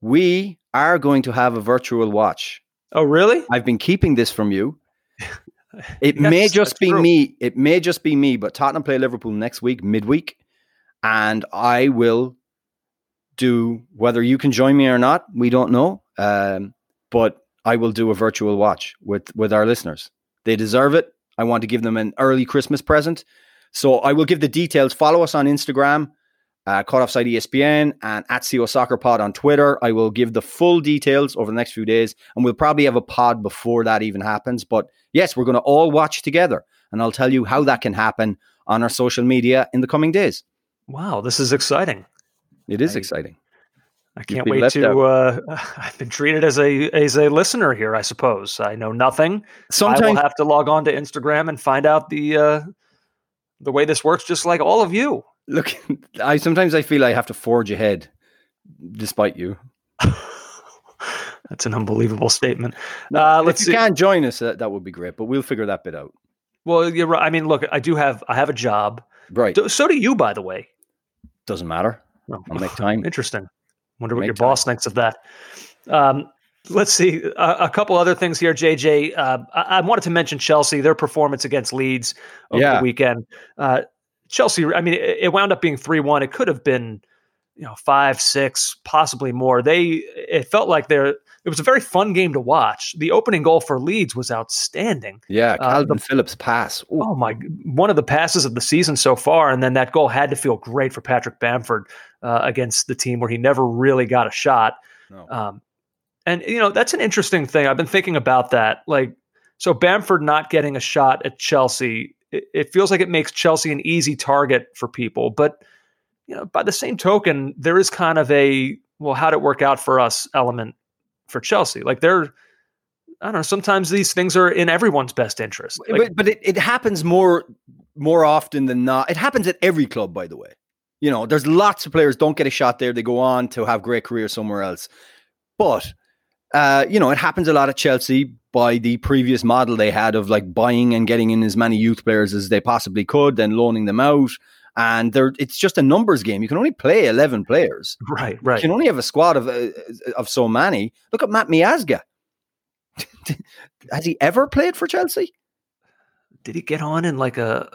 we are going to have a virtual watch. Oh, really? I've been keeping this from you. It Yes, may just be true. me. It may just be me, but Tottenham play Liverpool next week, midweek, and I will do whether you can join me or not. We don't know, um, but I will do a virtual watch with with our listeners. They deserve it. I want to give them an early Christmas present, so I will give the details. Follow us on Instagram. Uh, Caught Offside ESPN and at CO Soccer Pod on Twitter. I will give the full details over the next few days, and we'll probably have a pod before that even happens. But yes, we're going to all watch together, and I'll tell you how that can happen on our social media in the coming days. Wow, this is exciting. It is I- exciting. I can't wait to. Uh, I've been treated as a as a listener here. I suppose I know nothing. Sometimes I will have to log on to Instagram and find out the uh, the way this works, just like all of you. look, I sometimes I feel I have to forge ahead, despite you. That's an unbelievable statement. Uh, let's if you see. can't join us, that, that would be great. But we'll figure that bit out. Well, you're right. I mean, look, I do have I have a job. Right? So do you, by the way. Doesn't matter. I'll make time. Interesting. Wonder what Make your time. boss thinks of that. Um, let's see a, a, couple other things here, JJ. Uh, I, I, wanted to mention Chelsea, their performance against Leeds over yeah. the weekend. Uh, Chelsea, I mean, it, it, wound up being three one. It could have been, you know, five, six, possibly more. They it felt like they're. It was a very fun game to watch. The opening goal for Leeds was outstanding. Yeah, Kalvin uh, the, Phillips pass. Ooh. Oh my! One of the passes of the season so far, and then that goal had to feel great for Patrick Bamford uh, against the team where he never really got a shot. No. Um, and you know, that's an interesting thing. I've been thinking about that. Like, so Bamford not getting a shot at Chelsea, it, it feels like it makes Chelsea an easy target for people. But you know, by the same token, there is kind of a well, how'd it work out for us element for Chelsea? Like they're I don't know. Sometimes these things are in everyone's best interest. Like, but but it, it happens more more often than not. It happens at every club, by the way. You know, there's lots of players don't get a shot there. They go on to have great careers somewhere else. But uh, you know, it happens a lot at Chelsea by the previous model they had of like buying and getting in as many youth players as they possibly could, then loaning them out. And there, it's just a numbers game. You can only play eleven players. Right, right. You can only have a squad of uh, of so many. Look at Matt Miazga. Has he ever played for Chelsea? Did he get on in like a,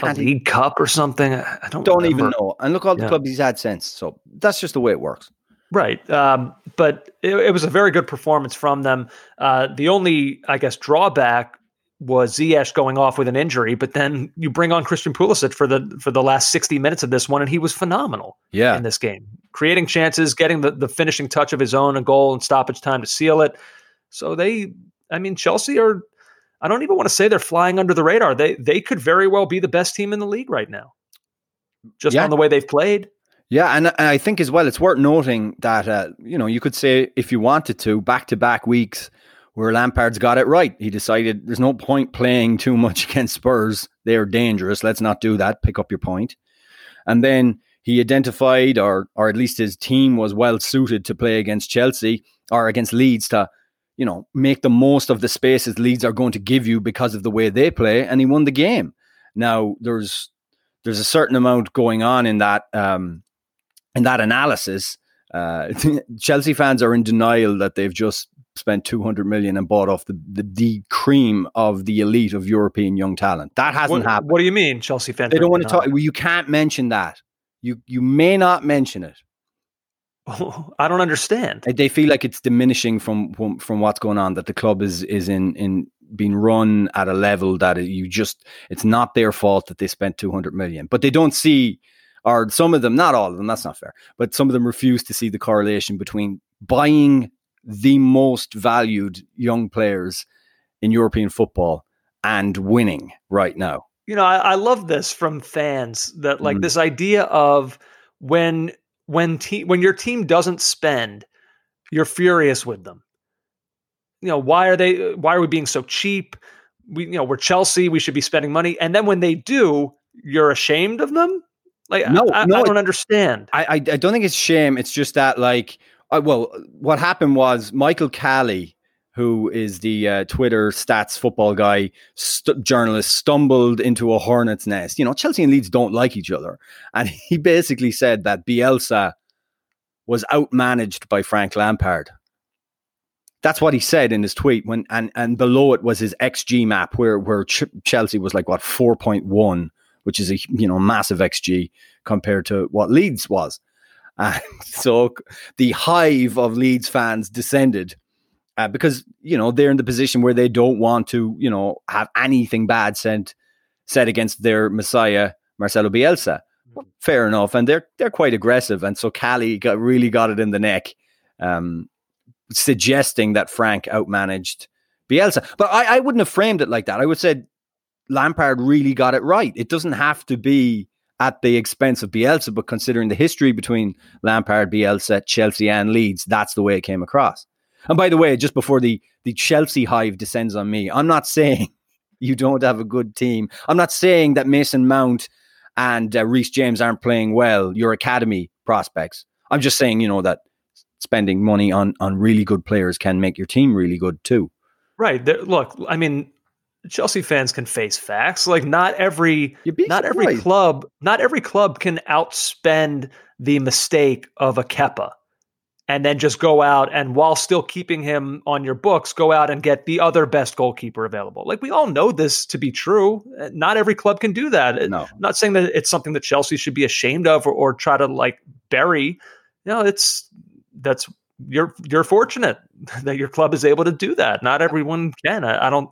a League Cup or something? I don't don't remember. even know. And look all the yeah. clubs he's had since. So that's just the way it works. Right. Um, but it, it, was a very good performance from them. Uh, the only, I guess, drawback was Ziyech going off with an injury, but then you bring on Christian Pulisic for the for the last 60 minutes of this one, and he was phenomenal yeah. in this game. Creating chances, getting the, the finishing touch of his own, a goal and stoppage time to seal it. So they I mean, Chelsea are I don't even want to say they're flying under the radar. They they could very well be the best team in the league right now. Just yeah. on the way they've played. Yeah, and, and I think as well, it's worth noting that uh, you know you could say if you wanted to back to back weeks where Lampard's got it right. He decided there's no point playing too much against Spurs; they're dangerous. Let's not do that. Pick up your point, and then he identified, or or at least his team was well suited to play against Chelsea or against Leeds to you know make the most of the spaces Leeds are going to give you because of the way they play, and he won the game. Now there's there's a certain amount going on in that. Um, in that analysis, uh, Chelsea fans are in denial that they've just spent 200 million and bought off the, the, the cream of the elite of European young talent. That hasn't what, happened. What do you mean, Chelsea fans? They don't want to talk. Well, you can't mention that. You you may not mention it. Oh, I don't understand. They feel like it's diminishing from, from from what's going on. That the club is is in in being run at a level that you just it's not their fault that they spent 200 million, but they don't see or some of them, not all of them, that's not fair, but some of them refuse to see the correlation between buying the most valued young players in European football and winning right now. You know, I, I love this from fans that like mm. this idea of when when te- when your team doesn't spend, you're furious with them. You know, why are they why are we being so cheap? We you know, we're Chelsea, we should be spending money. And then when they do, you're ashamed of them? Like, no, I, no, I don't understand. I, I, I don't think it's shame. It's just that, like, well, what happened was Michael Caley, who is the uh, Twitter stats football guy, st- journalist, stumbled into a hornet's nest. You know, Chelsea and Leeds don't like each other, and he basically said that Bielsa was outmanaged by Frank Lampard. That's what he said in his tweet. When and and below it was his XG map, where where Ch- Chelsea was like what four point one which is a you know massive xG compared to what Leeds was. And so the hive of Leeds fans descended uh, because you know they're in the position where they don't want to you know have anything bad said said against their messiah Marcelo Bielsa. Fair enough, and they're they're quite aggressive, and so Caley got really got it in the neck, um, suggesting that Frank outmanaged Bielsa. But I, I wouldn't have framed it like that. I would say Lampard really got it right. It doesn't have to be at the expense of Bielsa, but considering the history between Lampard, Bielsa, Chelsea, and Leeds, that's the way it came across. And by the way, just before the the Chelsea hive descends on me, I'm not saying you don't have a good team. I'm not saying that Mason Mount and uh, Reece James aren't playing well. Your academy prospects. I'm just saying, you know, that spending money on on really good players can make your team really good too. Right. There, look, I mean, Chelsea fans can face facts. Like not every not every club not every club can outspend the mistake of a Kepa. and then just go out and while still keeping him on your books, go out and get the other best goalkeeper available. Like we all know this to be true. Uh, not every club can do that. No. I'm not saying that it's something that Chelsea should be ashamed of or, or try to like bury. You know, it's that's you're you're fortunate that your club is able to do that. Not everyone can. I, I don't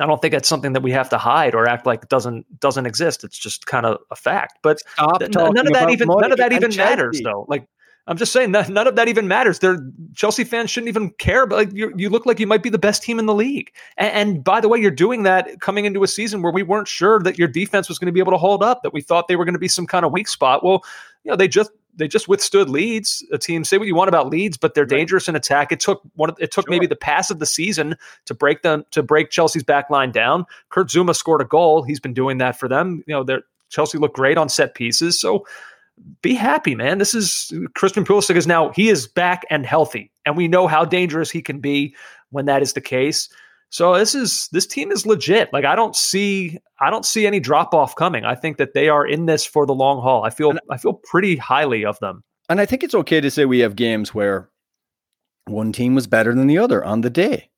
I don't think it's something that we have to hide or act like doesn't doesn't exist. It's just kind of a fact. But th- none of that even none of that even matters though. Like I'm just saying that none of that even matters. They're Chelsea fans shouldn't even care. But like you, you look like you might be the best team in the league. And, and, by the way, you're doing that coming into a season where we weren't sure that your defense was going to be able to hold up. That we thought they were going to be some kind of weak spot. Well, you know they just they just withstood Leeds. A team say what you want about Leeds, but they're right. dangerous in attack. It took one. It took sure. maybe the pass of the season to break them to break Chelsea's back line down. Kurt Zouma scored a goal. He's been doing that for them. You know, they're Chelsea looked great on set pieces. So be happy, man. This is Christian Pulisic is now he is back and healthy, and we know how dangerous he can be when that is the case. So this is this team is legit. Like I don't see I don't see any drop off coming. I think that they are in this for the long haul. I feel I feel pretty highly of them. And I think it's okay to say we have games where one team was better than the other on the day.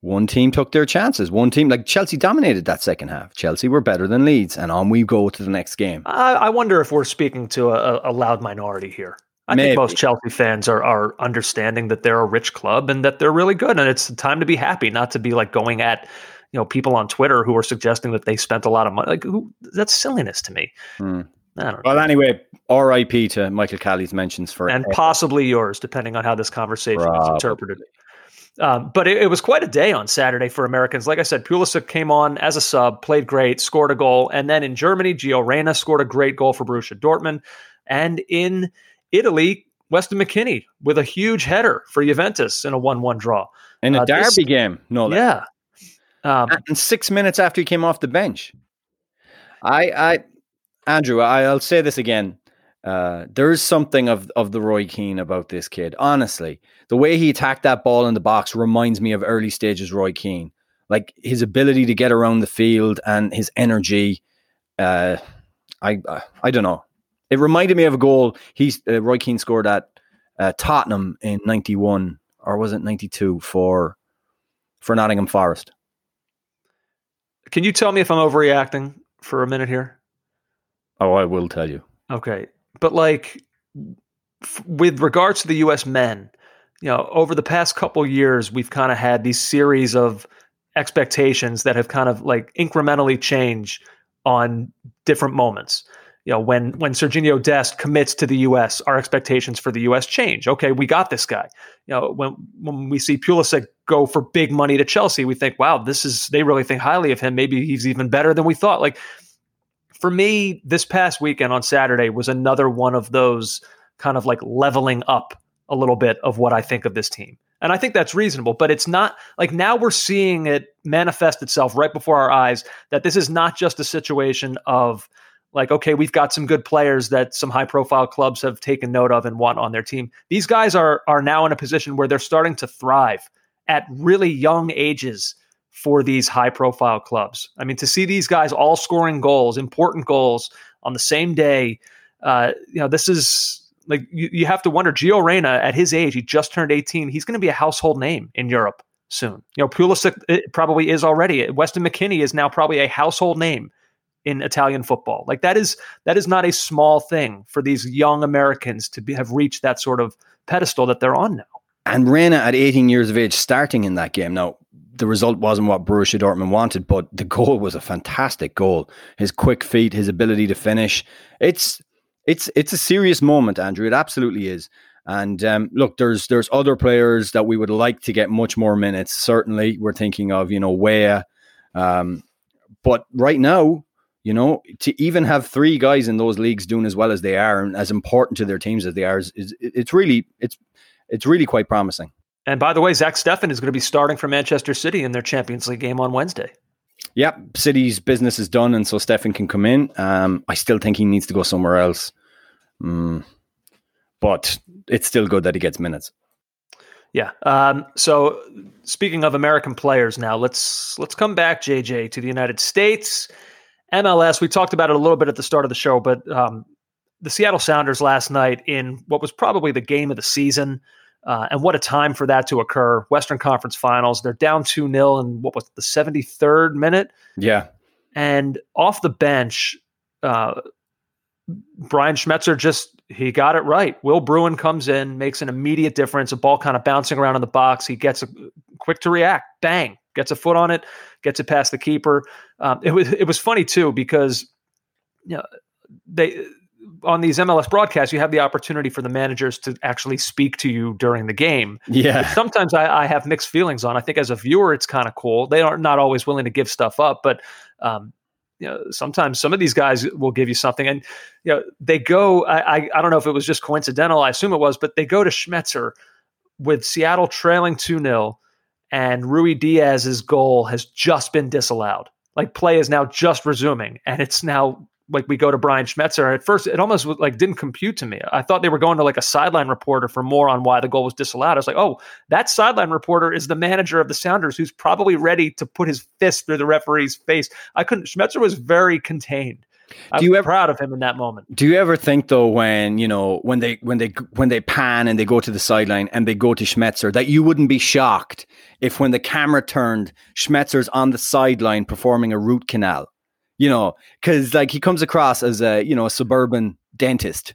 One team took their chances. One team, like Chelsea, dominated that second half. Chelsea were better than Leeds, and on we go to the next game. I, I wonder if we're speaking to a, a loud minority here. I Maybe. think most Chelsea fans are are understanding that they're a rich club and that they're really good, and it's time to be happy, not to be like going at you know people on Twitter who are suggesting that they spent a lot of money. Like who, that's silliness to me. Hmm. well, know. anyway, R.I.P. to Michael Caley's mentions for and possibly yours, depending on how this conversation Probably. is interpreted. Um, but it, it, was quite a day on Saturday for Americans. Like I said, Pulisic came on as a sub, played great, scored a goal, and then in Germany, Gio Reyna scored a great goal for Borussia Dortmund, and in Italy, Weston McKinney with a huge header for Juventus in a one-one draw in a uh, derby this, game. No, yeah, um, and six minutes after he came off the bench. I, I, Andrew, I, I'll say this again. Uh, there is something of of the Roy Keane about this kid. Honestly, the way he attacked that ball in the box reminds me of early stages Roy Keane. Like his ability to get around the field and his energy. Uh, I uh, I don't know. It reminded me of a goal he's uh, Roy Keane scored at uh, Tottenham in '91 or was it '92 for for Nottingham Forest. Can you tell me if I'm overreacting for a minute here? Oh, I will tell you. Okay but like f- with regards to the U.S. men, you know, over the past couple years, we've kind of had these series of expectations that have kind of like incrementally changed on different moments. You know, when when Sergiño Dest commits to the U.S., our expectations for the U.S. change. Okay, we got this guy. You know, when when we see Pulisic go for big money to Chelsea, we think, wow, this is they really think highly of him. Maybe he's even better than we thought. Like for me, this past weekend on Saturday was another one of those kind of like leveling up a little bit of what I think of this team. And I think that's reasonable, but it's not like now we're seeing it manifest itself right before our eyes that this is not just a situation of like, okay, we've got some good players that some high profile clubs have taken note of and want on their team. These guys are are now in a position where they're starting to thrive at really young ages for these high profile clubs. I mean, to see these guys all scoring goals, important goals on the same day, uh, you know, this is like you, you have to wonder. Gio Reyna, at his age, he just turned 18. He's going to be a household name in Europe soon. You know, Pulisic probably is already. Weston McKennie is now probably a household name in Italian football. Like that is that is not a small thing for these young Americans to be, have reached that sort of pedestal that they're on now. And Reyna at 18 years of age starting in that game. Now, the result wasn't what Borussia Dortmund wanted, but the goal was a fantastic goal. His quick feet, his ability to finish. It's it's it's a serious moment, Andrew. It absolutely is. And um, look, there's there's other players that we would like to get much more minutes. Certainly, we're thinking of you know Weah, um, but right now, you know, to even have three guys in those leagues doing as well as they are and as important to their teams as they are is, is it's really it's it's really quite promising. And by the way, Zach Steffen is going to be starting for Manchester City in their Champions League game on Wednesday. Yep, City's business is done, and so Steffen can come in. Um, I still think he needs to go somewhere else, mm, but it's still good that he gets minutes. Yeah. Um, so speaking of American players, now let's let's come back, JJ, to the United States. MLS. We talked about it a little bit at the start of the show, but um, the Seattle Sounders last night in what was probably the game of the season. Uh, and what a time for that to occur. Western Conference Finals. They're down 2 0 in what was the 73rd minute. Yeah. And off the bench, uh, Brian Schmetzer just he got it right. Will Bruin comes in, makes an immediate difference. A ball kind of bouncing around in the box. He gets a, quick to react. Bang, gets a foot on it, gets it past the keeper. Um, it was it was funny too because you know, they on these MLS broadcasts you have the opportunity for the managers to actually speak to you during the game. Yeah, sometimes I, I, have mixed feelings on. I think as a viewer it's kind of cool. They are not always willing to give stuff up, but um, you know, sometimes some of these guys will give you something and you know they go I, I, I don't know if it was just coincidental i assume it was but they go to schmetzer with seattle trailing 2-0 and Ruidíaz's goal has just been disallowed. Like play is now just resuming, and it's now like we go to Brian Schmetzer. At first, it almost like didn't compute to me. I thought they were going to like a sideline reporter for more on why the goal was disallowed. I was like, oh, that sideline reporter is the manager of the Sounders, who's probably ready to put his fist through the referee's face. I couldn't. Schmetzer was very contained. I'm Do you ever- proud of him in that moment. Do you ever think though, when you know when they when they when they pan and they go to the sideline and they go to Schmetzer, that you wouldn't be shocked if when the camera turned, Schmetzer's on the sideline performing a root canal, you know, because like he comes across as a you know a suburban dentist.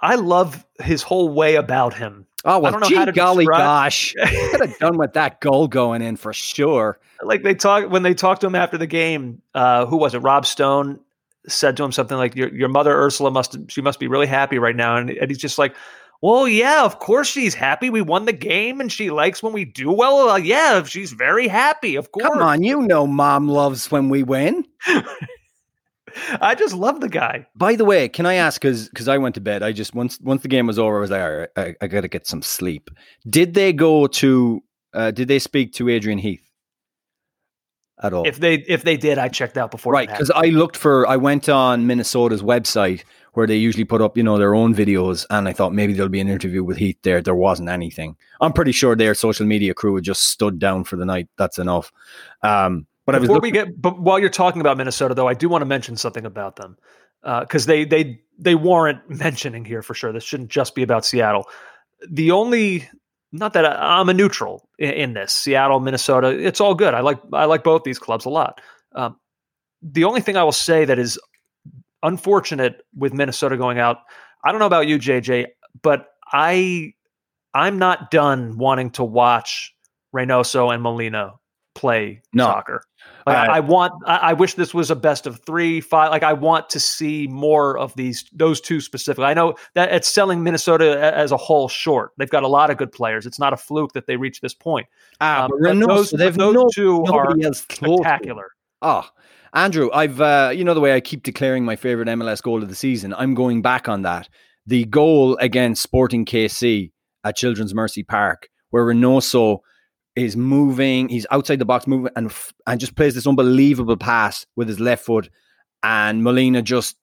I love his whole way about him. Oh I don't know gee how to golly describe- gosh, could have done with that goal going in for sure. like they talk when they talked to him after the game. Uh, who was it? Rob Stone said to him something like, "Your your mother Ursula must she must be really happy right now," and, and he's just like. Well, yeah, of course she's happy. We won the game, and she likes when we do well. Uh, yeah, she's very happy. Of course. Come on, you know, mom loves when we win. I just love the guy. By the way, can I ask? Because because I went to bed. I just once once the game was over, I was like, all right, I, I got to get some sleep. Did they go to? Uh, did they speak to Adrian Heath at all? If they if they did, I checked out before. right, because I looked for. I went on Minnesota's website where they usually put up, you know, their own videos, and I thought maybe there'll be an interview with Heath there. There wasn't anything. I'm pretty sure their social media crew had just stood down for the night. That's enough. Um, but I was Before looking, we get, but while you're talking about Minnesota, though, I do want to mention something about them because they they they warrant mentioning here for sure. This shouldn't just be about Seattle. The only, not that I, I'm a neutral in, in this, Seattle, Minnesota, it's all good. I like I like both these clubs a lot. Um, the only thing I will say that is unfortunate with Minnesota going out, I don't know about you, JJ, but I I'm not done wanting to watch Reynoso and Molino play No. soccer. Like, I, Uh, I want. I, I wish this was a best of three, five. Like I want to see more of these. Those two specifically. I know that it's selling Minnesota as a whole short. They've got a lot of good players. It's not a fluke that they reached this point. ah, Um, but but those, they've those no- two are nobody else close to them. spectacular. Oh, Andrew, I've uh, you know the way I keep declaring my favorite MLS goal of the season. I'm going back on that. The goal against Sporting KC at Children's Mercy Park, where Reynoso is moving, he's outside the box moving, and and just plays this unbelievable pass with his left foot, and Molino just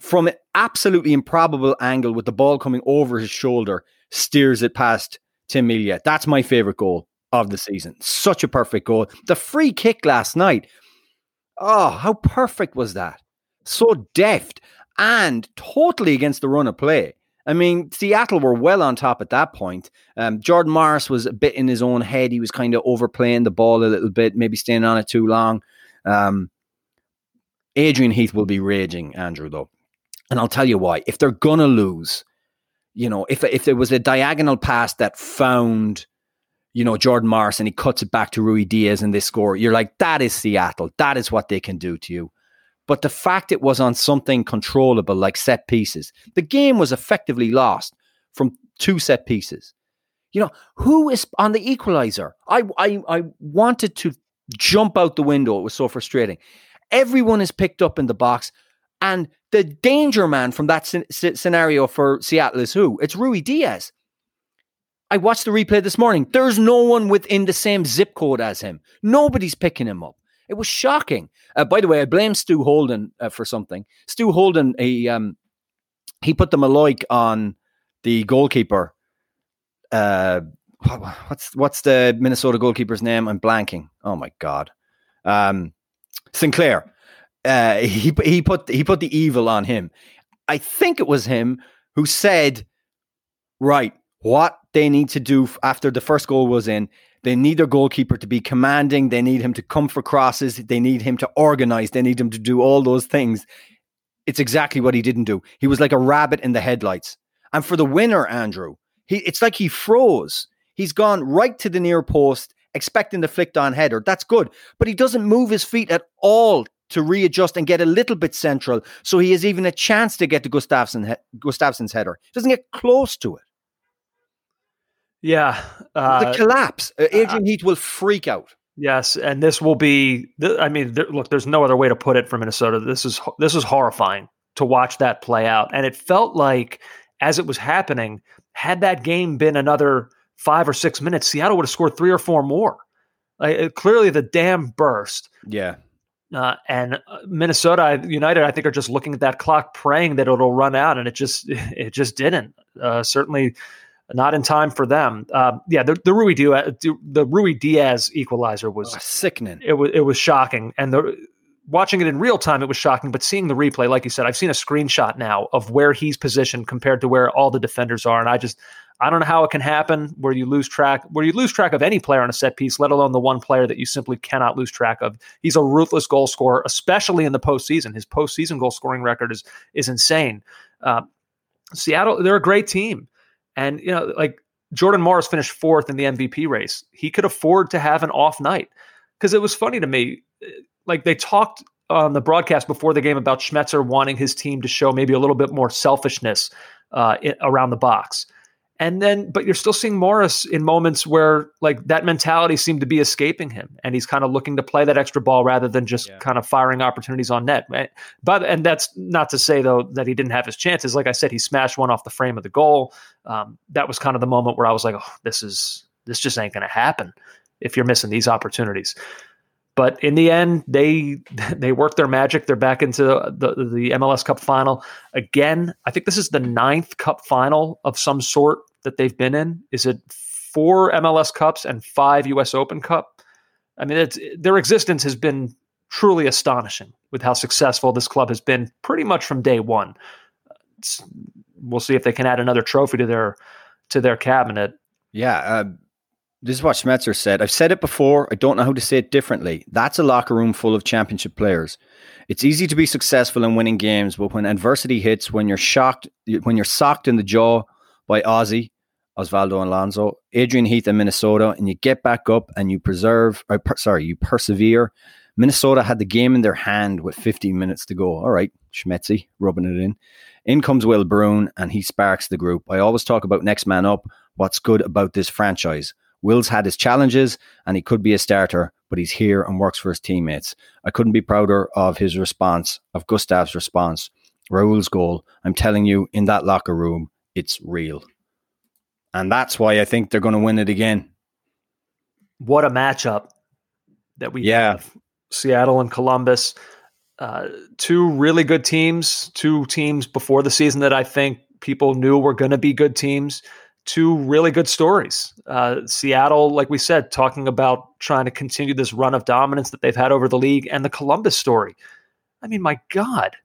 from an absolutely improbable angle with the ball coming over his shoulder steers it past Tim. That's my favorite goal of the season. Such a perfect goal. The free kick last night. Oh, how perfect was that? So deft and totally against the run of play. I mean, Seattle were well on top at that point. Um, Jordan Morris was a bit in his own head. He was kind of overplaying the ball a little bit, maybe staying on it too long. Um, Adrian Heath will be raging, Andrew, though. And I'll tell you why. If they're going to lose, you know, if, if there was a diagonal pass that found you know, Jordan Morris and he cuts it back to Ruidíaz and they score. You're like, that is Seattle. That is what they can do to you. But the fact it was on something controllable like set pieces, the game was effectively lost from two set pieces. You know, who is on the equalizer? I, I, I wanted to jump out the window. It was so frustrating. Everyone is picked up in the box. And the danger man from that scenario for Seattle is who? It's Ruidíaz. I watched the replay this morning. There's no one within the same zip code as him. Nobody's picking him up. It was shocking. Uh, by the way, I blame Stu Holden uh, for something. Stu Holden, he um, he put the Maloik on the goalkeeper. Uh, what's what's the Minnesota goalkeeper's name? I'm blanking. Oh my god, um, St. Clair. Uh, he he put he put the evil on him. I think it was him who said, right, what they need to do after the first goal was in. They need their goalkeeper to be commanding. They need him to come for crosses. They need him to organize. They need him to do all those things. It's exactly what he didn't do. He was like a rabbit in the headlights. And for the winner, Andrew, he, it's like he froze. He's gone right to the near post, expecting the flicked on header. That's good. But he doesn't move his feet at all to readjust and get a little bit central so he has even a chance to get to Gustafsson, Gustafsson's header. He doesn't get close to it. Yeah. Uh, the collapse. Uh, Adrian uh, Heath will freak out. Yes, and this will be. I mean, look, there's no other way to put it for Minnesota. This is this is horrifying to watch that play out, and it felt like as it was happening, had that game been another five or six minutes, Seattle would have scored three or four more. Like, clearly, the dam burst. Yeah. Uh, and uh, Minnesota United, I think, are just looking at that clock, praying that it'll run out, and it just it just didn't. Uh, certainly not in time for them. Uh, yeah, the, the Ruidíaz, the Ruidíaz equalizer was oh, sickening. It was it was shocking, and the watching it in real time, it was shocking. But seeing the replay, like you said, I've seen a screenshot now of where he's positioned compared to where all the defenders are, and I just I don't know how it can happen where you lose track where you lose track of any player on a set piece, let alone the one player that you simply cannot lose track of. He's a ruthless goal scorer, especially in the postseason. His postseason goal scoring record is is insane. Uh, Seattle, they're a great team, and you know, like Jordan Morris finished fourth in the MVP race. He could afford to have an off night because it was funny to me. Like they talked on the broadcast before the game about Schmetzer wanting his team to show maybe a little bit more selfishness uh, around the box. And then, but you're still seeing Morris in moments where like that mentality seemed to be escaping him, and he's kind of looking to play that extra ball rather than just yeah. kind of firing opportunities on net. But and that's not to say though that he didn't have his chances. Like I said, he smashed one off the frame of the goal. Um, that was kind of the moment where I was like, oh, this is this just ain't going to happen if you're missing these opportunities. But in the end, they they worked their magic. They're back into the, the MLS Cup final again. I think this is the ninth Cup final of some sort that they've been in. Is it four MLS Cups and five U.S. Open Cup? I mean, it's, their existence has been truly astonishing with how successful this club has been pretty much from day one. It's, we'll see if they can add another trophy to their to their cabinet. Yeah, uh, this is what Schmetzer said. I've said it before. I don't know how to say it differently. That's a locker room full of championship players. It's easy to be successful in winning games, but when adversity hits, when you're shocked, when you're socked in the jaw by Ozzy, Osvaldo Alonso, Adrian Heath in Minnesota, and you get back up and you preserve, per, sorry, you persevere. Minnesota had the game in their hand with 15 minutes to go. All right, Schmetzy rubbing it in. In comes Will Bruin, and he sparks the group. I always talk about next man up. What's good about this franchise? Will's had his challenges and he could be a starter, but he's here and works for his teammates. I couldn't be prouder of his response, of Gustav's response. Raul's goal. I'm telling you, in that locker room, it's real. And that's why I think they're going to win it again. What a matchup that we yeah. have. Seattle and Columbus. Uh, two really good teams, two teams before the season that I think people knew were going to be good teams two really good stories. Uh, Seattle, like we said, talking about trying to continue this run of dominance that they've had over the league, and the Columbus story. I mean, my God,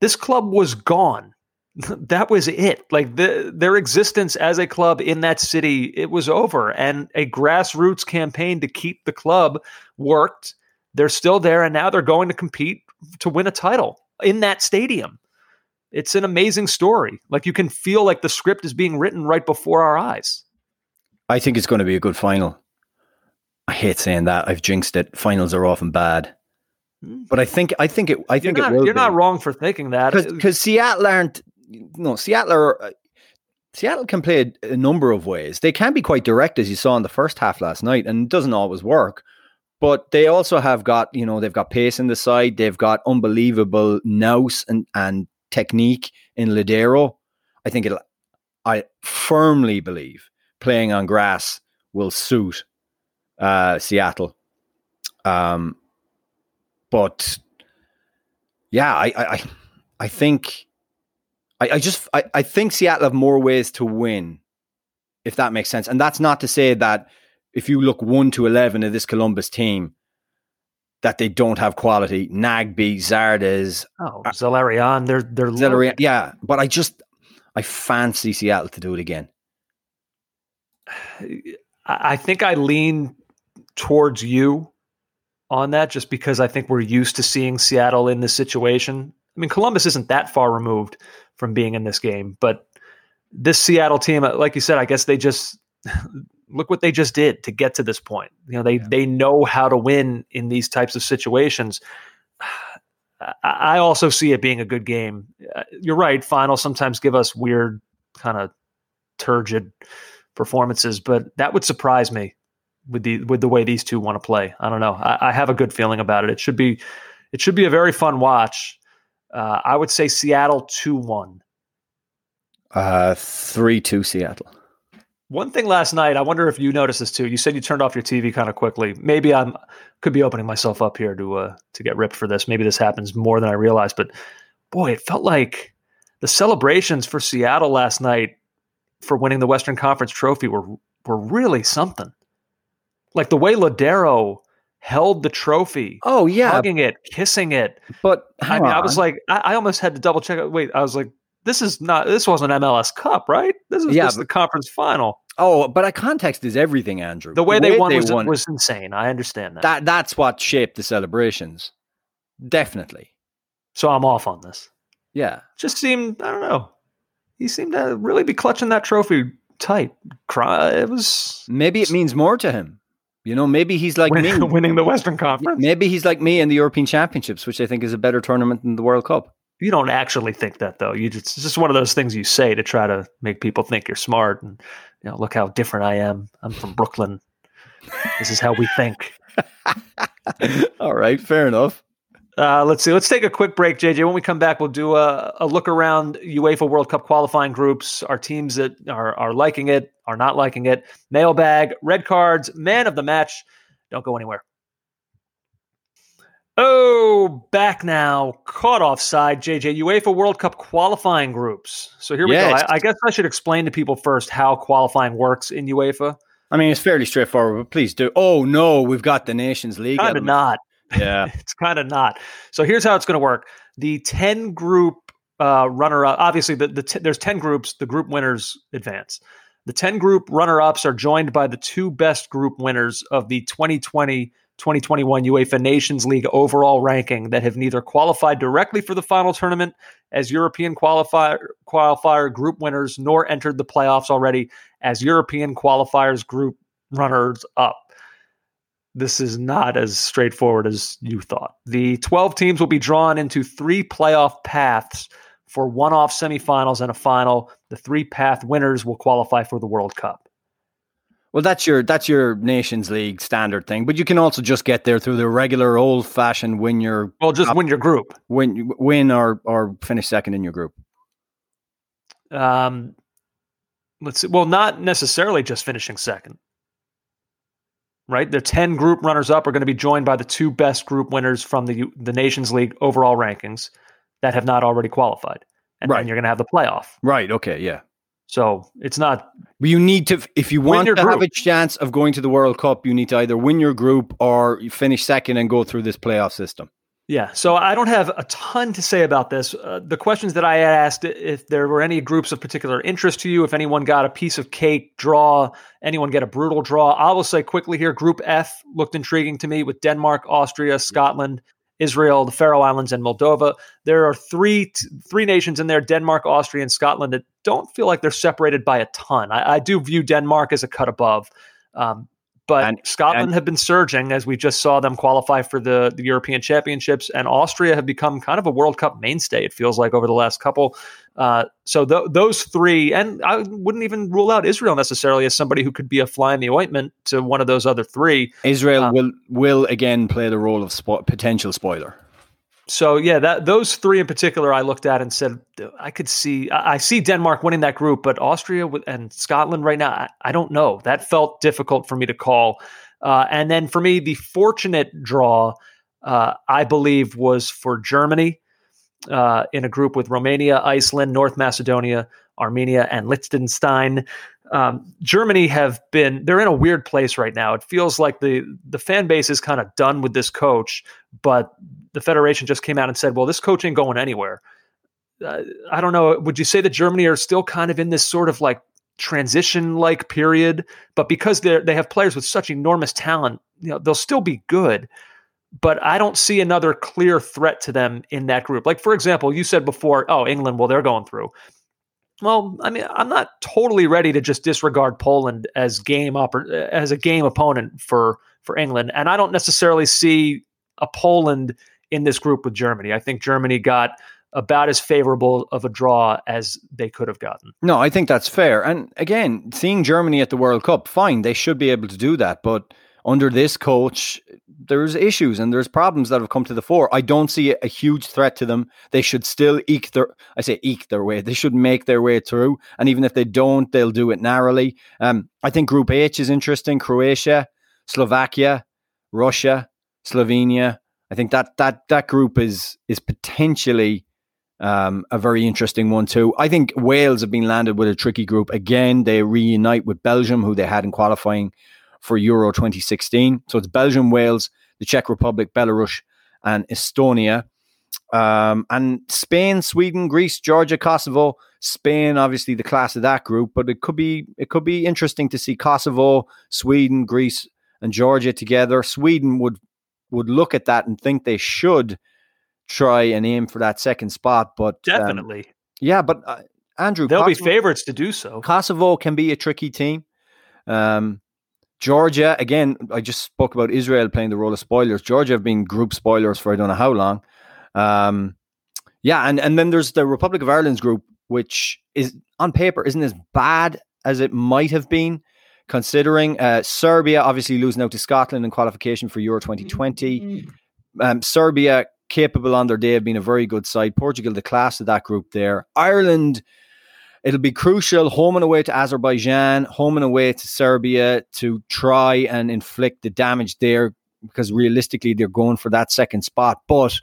this club was gone. that was it. Like the, their existence as a club in that city, it was over. And a grassroots campaign to keep the club worked. They're still there, and now they're going to compete to win a title in that stadium it's an amazing story. Like you can feel like the script is being written right before our eyes. I think it's going to be a good final. I hate saying that. I've jinxed it. Finals are often bad. Hmm. But I think I think it I think you're not, it will. You're be. not wrong for thinking that because Seattle aren't. No, Seattle are. Uh, Seattle can play a, a, number of ways. They can be quite direct, as you saw in the first half last night, and it doesn't always work. But they also have got, you know, they've got pace in the side. They've got unbelievable nous and and technique in Lodeiro, I think it'll, I firmly believe playing on grass will suit uh, Seattle. Um, but yeah, I, I, I think, I, I just, I, I think Seattle have more ways to win, if that makes sense. And that's not to say that if you look one to eleven of this Columbus team, that they don't have quality. Nagbe, Zardes, Oh, uh, Zelarayán, they're they're Zelarayán. Yeah, but I just I fancy Seattle to do it again. I think I lean towards you on that just because I think we're used to seeing Seattle in this situation. I mean, Columbus isn't that far removed from being in this game, but this Seattle team, uh, like you said, I guess they just look what they just did to get to this point. You know, they Yeah. they know how to win in these types of situations. I- also see it being a good game. Uh, You're right. Finals sometimes give us weird, kind of turgid performances, but that would surprise me with the with the way these two want to play. I don't know. I, I have a good feeling about it. It should be it should be a very fun watch. Uh, I would say Seattle two one. Uh, three two Seattle. One thing last night, I wonder if you noticed this too. You said you turned off your TV kind of quickly. Maybe I'm could be opening myself up here to uh to get ripped for this. Maybe this happens more than I realized, but boy, it felt like the celebrations for Seattle last night for winning the Western Conference trophy were were really something. Like the way Lodeiro held the trophy, Oh yeah, hugging it, kissing it. but I mean, I was like, I, I almost had to double check. it. Wait, I was like, this is not, this wasn't MLS Cup, right? This is Yeah, just the conference final. oh, but a context is everything, Andrew. The way they won, was, was insane. I understand that. that that's what shaped the celebrations. Definitely, So I'm off on this. yeah. Just seemed, I don't know. He seemed to really be clutching that trophy tight. Cry. It was Maybe it means more to him. You know, maybe he's like me. winning the Western Conference. Maybe he's like me in the European Championships, which I think is a better tournament than the World Cup. You don't actually think that, though. You just, it's just one of those things you say to try to make people think you're smart. And you know, look how different I am. I'm from Brooklyn. This is how we think. All right, fair enough. Uh, let's see. Let's take a quick break, JJ. When we come back, we'll do a, a look around UEFA World Cup qualifying groups, our teams that are, are liking it, are not liking it, mailbag, red cards, man of the match. Don't go anywhere. Oh, back now. Caught offside, JJ. UEFA World Cup qualifying groups. So here we Yes. go. I, I guess I should explain to people first how qualifying works in UEFA. I mean, it's fairly straightforward, but please do. Oh no, we've got the Nations League. Kind of not. Yeah. it's kind of not. So here's how it's going to work: the ten group uh, runner up. Obviously, the, the t- there's ten groups. The group winners advance. The ten group runner ups are joined by the two best group winners of the 2020. 2021 UEFA Nations League overall ranking that have neither qualified directly for the final tournament as European qualifier qualifier group winners nor entered the playoffs already as European qualifiers group runners up this is not as straightforward as you thought. The 12 teams will be drawn into three playoff paths for one off semifinals and a final. The three path winners will qualify for the World Cup. Well, that's your that's your Nations League standard thing, but you can also just get there through the regular old fashioned win your Well, just win your group. win win or or finish second in your group. Um, let's see. Well, not necessarily just finishing second. Right, the ten group runners up are going to be joined by the two best group winners from the the Nations League overall rankings that have not already qualified, and Right. then you're going to have the playoff. Right. Okay. Yeah. So it's not But you need to, if you want to have a chance of going to the World Cup, you need to either win your group or you finish second and go through this playoff system. Yeah, so I don't have a ton to say about this. Uh, the questions that I asked, if there were any groups of particular interest to you, if anyone got a piece of cake draw, anyone get a brutal draw, I will say quickly here Group F looked intriguing to me with Denmark, Austria, Scotland, Israel, the Faroe Islands, and Moldova. There are three three nations in there Denmark, Austria, and Scotland that don't feel like they're separated by a ton. I, I do view Denmark as a cut above. Um, but And- Scotland and- have been surging as we just saw them qualify for the, the European Championships, and Austria have become kind of a World Cup mainstay. It feels like over the last couple. Uh, so th- those three, and I wouldn't even rule out Israel necessarily as somebody who could be a fly in the ointment to one of those other three. Israel Um, will will again play the role of spo- potential spoiler. So yeah, that those three in particular, I looked at and said I could see. I see Denmark winning that group, but Austria and Scotland right now, I, I don't know. That felt difficult for me to call. Uh, and then for me, the fortunate draw, uh, I believe, was for Germany uh, in a group with Romania, Iceland, North Macedonia, Armenia, and Liechtenstein. um, Germany have been they're in a weird place right now. It feels like the the fan base is kind of done with this coach, but the federation just came out and said, "Well, this coach ain't going anywhere." Uh, I don't know. Would you say that Germany are still kind of in this sort of like transition like period? But because they they have players with such enormous talent, you know, they'll still be good. But I don't see another clear threat to them in that group. Like for example, you said before, oh, England, well, they're going through. Well, I mean, I'm not totally ready to just disregard Poland as game oppor- as a game opponent for for England, and I don't necessarily see a Poland in this group with Germany. I think Germany got about as favorable of a draw as they could have gotten. No, I think that's fair. And again, seeing Germany at the World Cup, fine, they should be able to do that, but under this coach, there's issues and there's problems that have come to the fore. I don't see a huge threat to them. They should still eke their, I say eke their way. They should make their way through. And even if they don't, they'll do it narrowly. Um, I think Group H is interesting. Croatia, Slovakia, Russia, Slovenia. I think that that that group is is potentially um, a very interesting one too. I think Wales have been landed with a tricky group again. They reunite with Belgium, who they had in qualifying for Euro 2016. So it's Belgium, Wales, the Czech Republic, Belarus, and Estonia. Um, and Spain, Sweden, Greece, Georgia, Kosovo. Spain, obviously the class of that group, but it could be it could be interesting to see Kosovo, Sweden, Greece, and Georgia together. Sweden would would look at that and think they should try and aim for that second spot, but um, definitely, um, yeah. But uh, Andrew, they'll Kosovo, be favorites to do so. Kosovo can be a tricky team. Um, Georgia, again, I just spoke about Israel playing the role of spoilers. Georgia have been group spoilers for I don't know how long. Um, yeah, and, and then there's the Republic of Ireland's group, which is on paper isn't as bad as it might have been, considering uh, Serbia obviously losing out to Scotland in qualification for Euro 2020. Mm-hmm. Um, Serbia capable on their day of being a very good side. Portugal, the class of that group there. Ireland It'll be crucial home and away to Azerbaijan, home and away to Serbia to try and inflict the damage there because realistically they're going for that second spot. But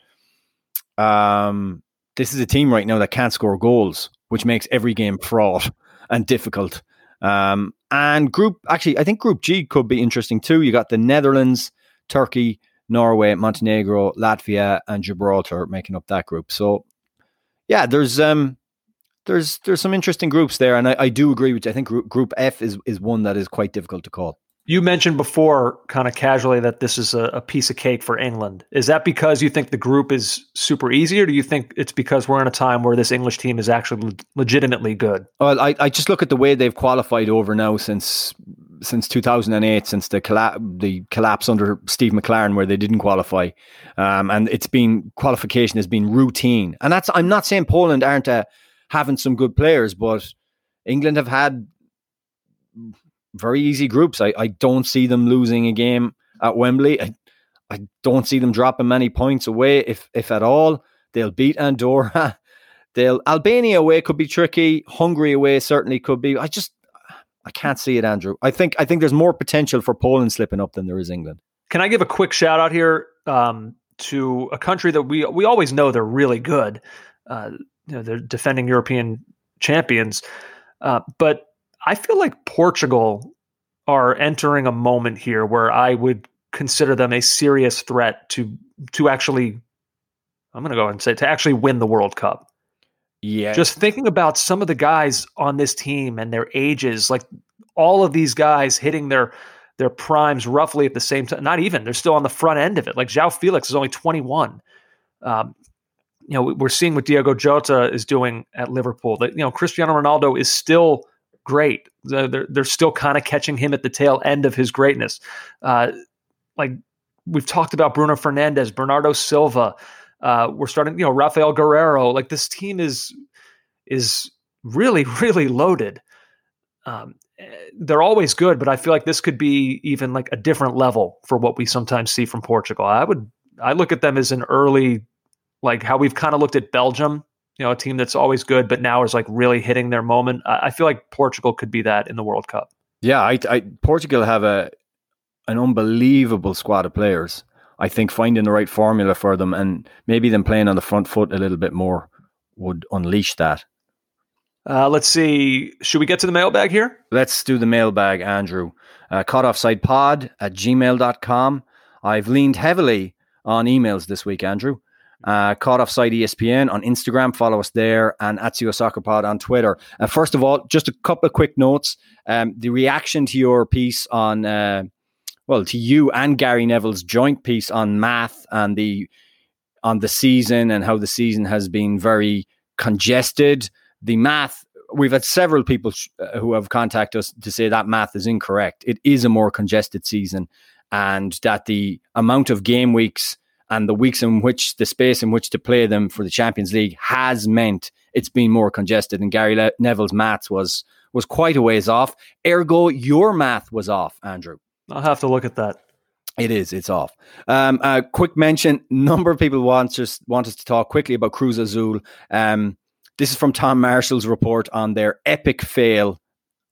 um, this is a team right now that can't score goals, which makes every game fraught and difficult. Um, and group, actually, I think Group G could be interesting too. You got the Netherlands, Turkey, Norway, Montenegro, Latvia, and Gibraltar making up that group. So, yeah, there's um, there's there's some interesting groups there, and I, I do agree with you. I think group, group F is is one that is quite difficult to call. You mentioned before, kind of casually, that this is a, a, piece of cake for England. Is that because you think the group is super easy, or do you think it's because we're in a time where this English team is actually le- legitimately good? Well, I, I just look at the way they've qualified over now since since 2008, since the colla- the collapse under Steve McClaren, where they didn't qualify, um, and it's been qualification has been routine. And that's I'm not saying Poland aren't a having some good players, but England have had very easy groups. I, I don't see them losing a game at Wembley. I, I don't see them dropping many points away, if if at all. They'll beat Andorra. They'll Albania away could be tricky. Hungary away certainly could be. I just I can't see it, Andrew. I think I think there's more potential for Poland slipping up than there is England. Can I give a quick shout out here um, to a country that we we always know they're really good. Uh, you know they're defending European champions, uh, but I feel like Portugal are entering a moment here where I would consider them a serious threat to to actually. I'm going to go and say to actually win the World Cup. Yeah. Just thinking about some of the guys on this team and their ages, like all of these guys hitting their their primes roughly at the same time. Not even they're still on the front end of it. Like João Felix is only 21. Um, you know, we're seeing what Diogo Jota is doing at Liverpool. That you know, Cristiano Ronaldo is still great. They're they're still kind of catching him at the tail end of his greatness. Uh, like we've talked about Bruno Fernandes, Bernardo Silva. Uh, we're starting, you know, Rafael Guerreiro. Like this team is is really really loaded. Um, they're always good, but I feel like this could be even like a different level for what we sometimes see from Portugal. I would I look at them as an early like how we've kind of looked at Belgium, you know, a team that's always good, but now is like really hitting their moment. I, I feel like Portugal could be that in the World Cup. Yeah, I, I, Portugal have a an unbelievable squad of players. I think finding the right formula for them and maybe them playing on the front foot a little bit more would unleash that. Uh, let's see. Should we get to the mailbag here? Let's do the mailbag, Andrew. Uh, caughtoffsidepod at gmail.com. I've leaned heavily on emails this week, Andrew. Uh, caught offside ESPN on Instagram. Follow us there and at CO Soccer Pod on Twitter. Uh, first of all, just a couple of quick notes. Um, the reaction to your piece on, uh, well, to you and Gary Neville's joint piece on math and the on the season and how the season has been very congested. The math. We've had several people sh- uh, who have contacted us to say that math is incorrect. It is a more congested season, and that the amount of game weeks and the weeks in which the space in which to play them for the Champions League has meant it's been more congested. And Gary Le- Neville's maths was was quite a ways off. Ergo, your math was off, Andrew. I'll have to look at that. It is. It's off. Um, a quick mention: number of people want us want us to talk quickly about Cruz Azul. Um, this is from Tom Marshall's report on their epic fail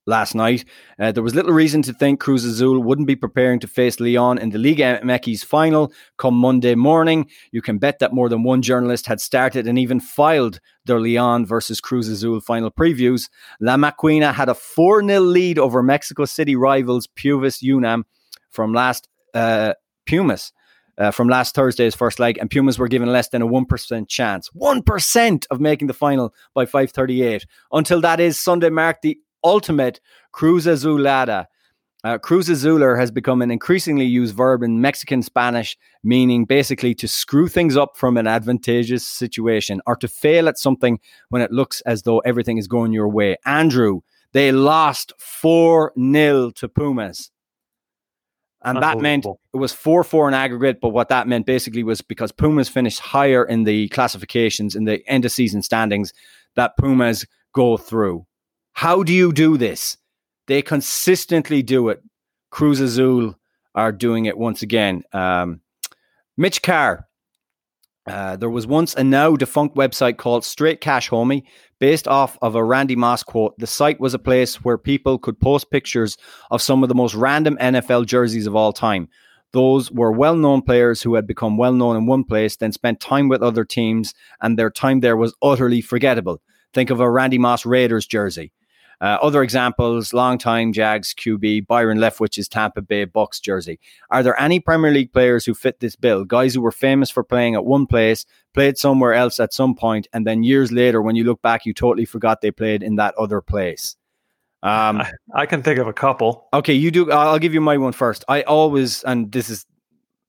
last night. Uh, there was little reason to think Cruz Azul wouldn't be preparing to face Leon in the Liga MX final come Monday morning. You can bet that more than one journalist had started and even filed their Leon versus Cruz Azul final previews. La Maquina had a 4 0 lead over Mexico City rivals Pumas UNAM from last uh, Pumas. Uh, from last Thursday's first leg, and Pumas were given less than a one percent chance, one percent of making the final by five thirty-eight. Until that is Sunday marked the ultimate Cruz Azulada. Uh, Cruz Azuler has become an increasingly used verb in Mexican Spanish, meaning basically to screw things up from an advantageous situation or to fail at something when it looks as though everything is going your way. Andrew, they lost 4 0 to Pumas. And that meant it was 4 4 in aggregate. But what that meant basically was because Pumas finished higher in the classifications, in the end of season standings, that Pumas go through. How do you do this? They consistently do it. Cruz Azul are doing it once again. Um, Mitch Carr. Uh, there was once a now defunct website called Straight Cash Homie, based off of a Randy Moss quote. The site was a place where people could post pictures of some of the most random NFL jerseys of all time. Those were well known players who had become well known in one place, then spent time with other teams, and their time there was utterly forgettable. Think of a Randy Moss Raiders jersey. Uh, other examples: longtime Jags QB Byron Leftwich's Tampa Bay Bucks jersey. Are there any Premier League players who fit this bill? Guys who were famous for playing at one place, played somewhere else at some point, and then years later, when you look back, you totally forgot they played in that other place. Um, I, I can think of a couple. Okay, you do. I'll give you my one first. I always, and this is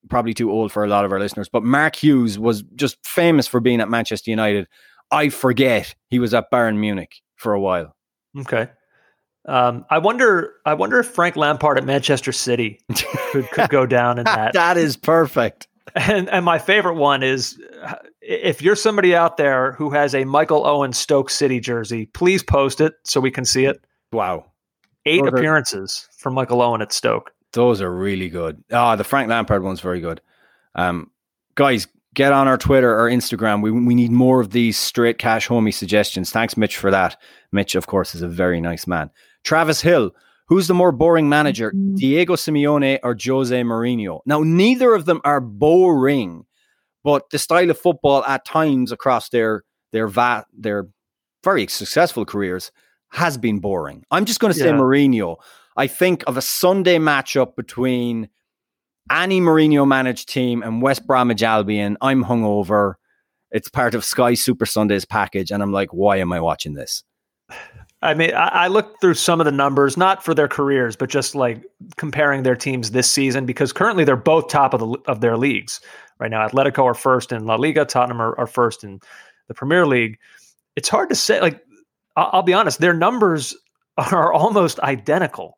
probably too old for a lot of our listeners, but Mark Hughes was just famous for being at Manchester United. I forget he was at Bayern Munich for a while. Okay. Um, I wonder. I wonder if Frank Lampard at Manchester City could, could go down in that. that is perfect. And and my favorite one is if you're somebody out there who has a Michael Owen Stoke City jersey, please post it so we can see it. Wow, eight appearances from Michael Owen at Stoke. Those are really good. Ah, oh, the Frank Lampard one's very good. Um, guys, get on our Twitter or Instagram. We we need more of these straight cash homie suggestions. Thanks, Mitch, for that. Mitch, of course, is a very nice man. Travis Hill, who's the more boring manager, mm-hmm. Diego Simeone or Jose Mourinho? Now, neither of them are boring, but the style of football at times across their their va- their very successful careers has been boring. I'm just going to say yeah. Mourinho. I think of a Sunday matchup between any Mourinho managed team and West Bromwich Albion. I'm hungover. It's part of Sky Super Sundays package, and I'm like, why am I watching this? I mean, I, I looked through some of the numbers, not for their careers, but just like comparing their teams this season, because currently they're both top of the of their leagues right now. Atletico are first in La Liga, Tottenham are, are first in the Premier League. It's hard to say. Like, I'll, I'll be honest, their numbers are almost identical.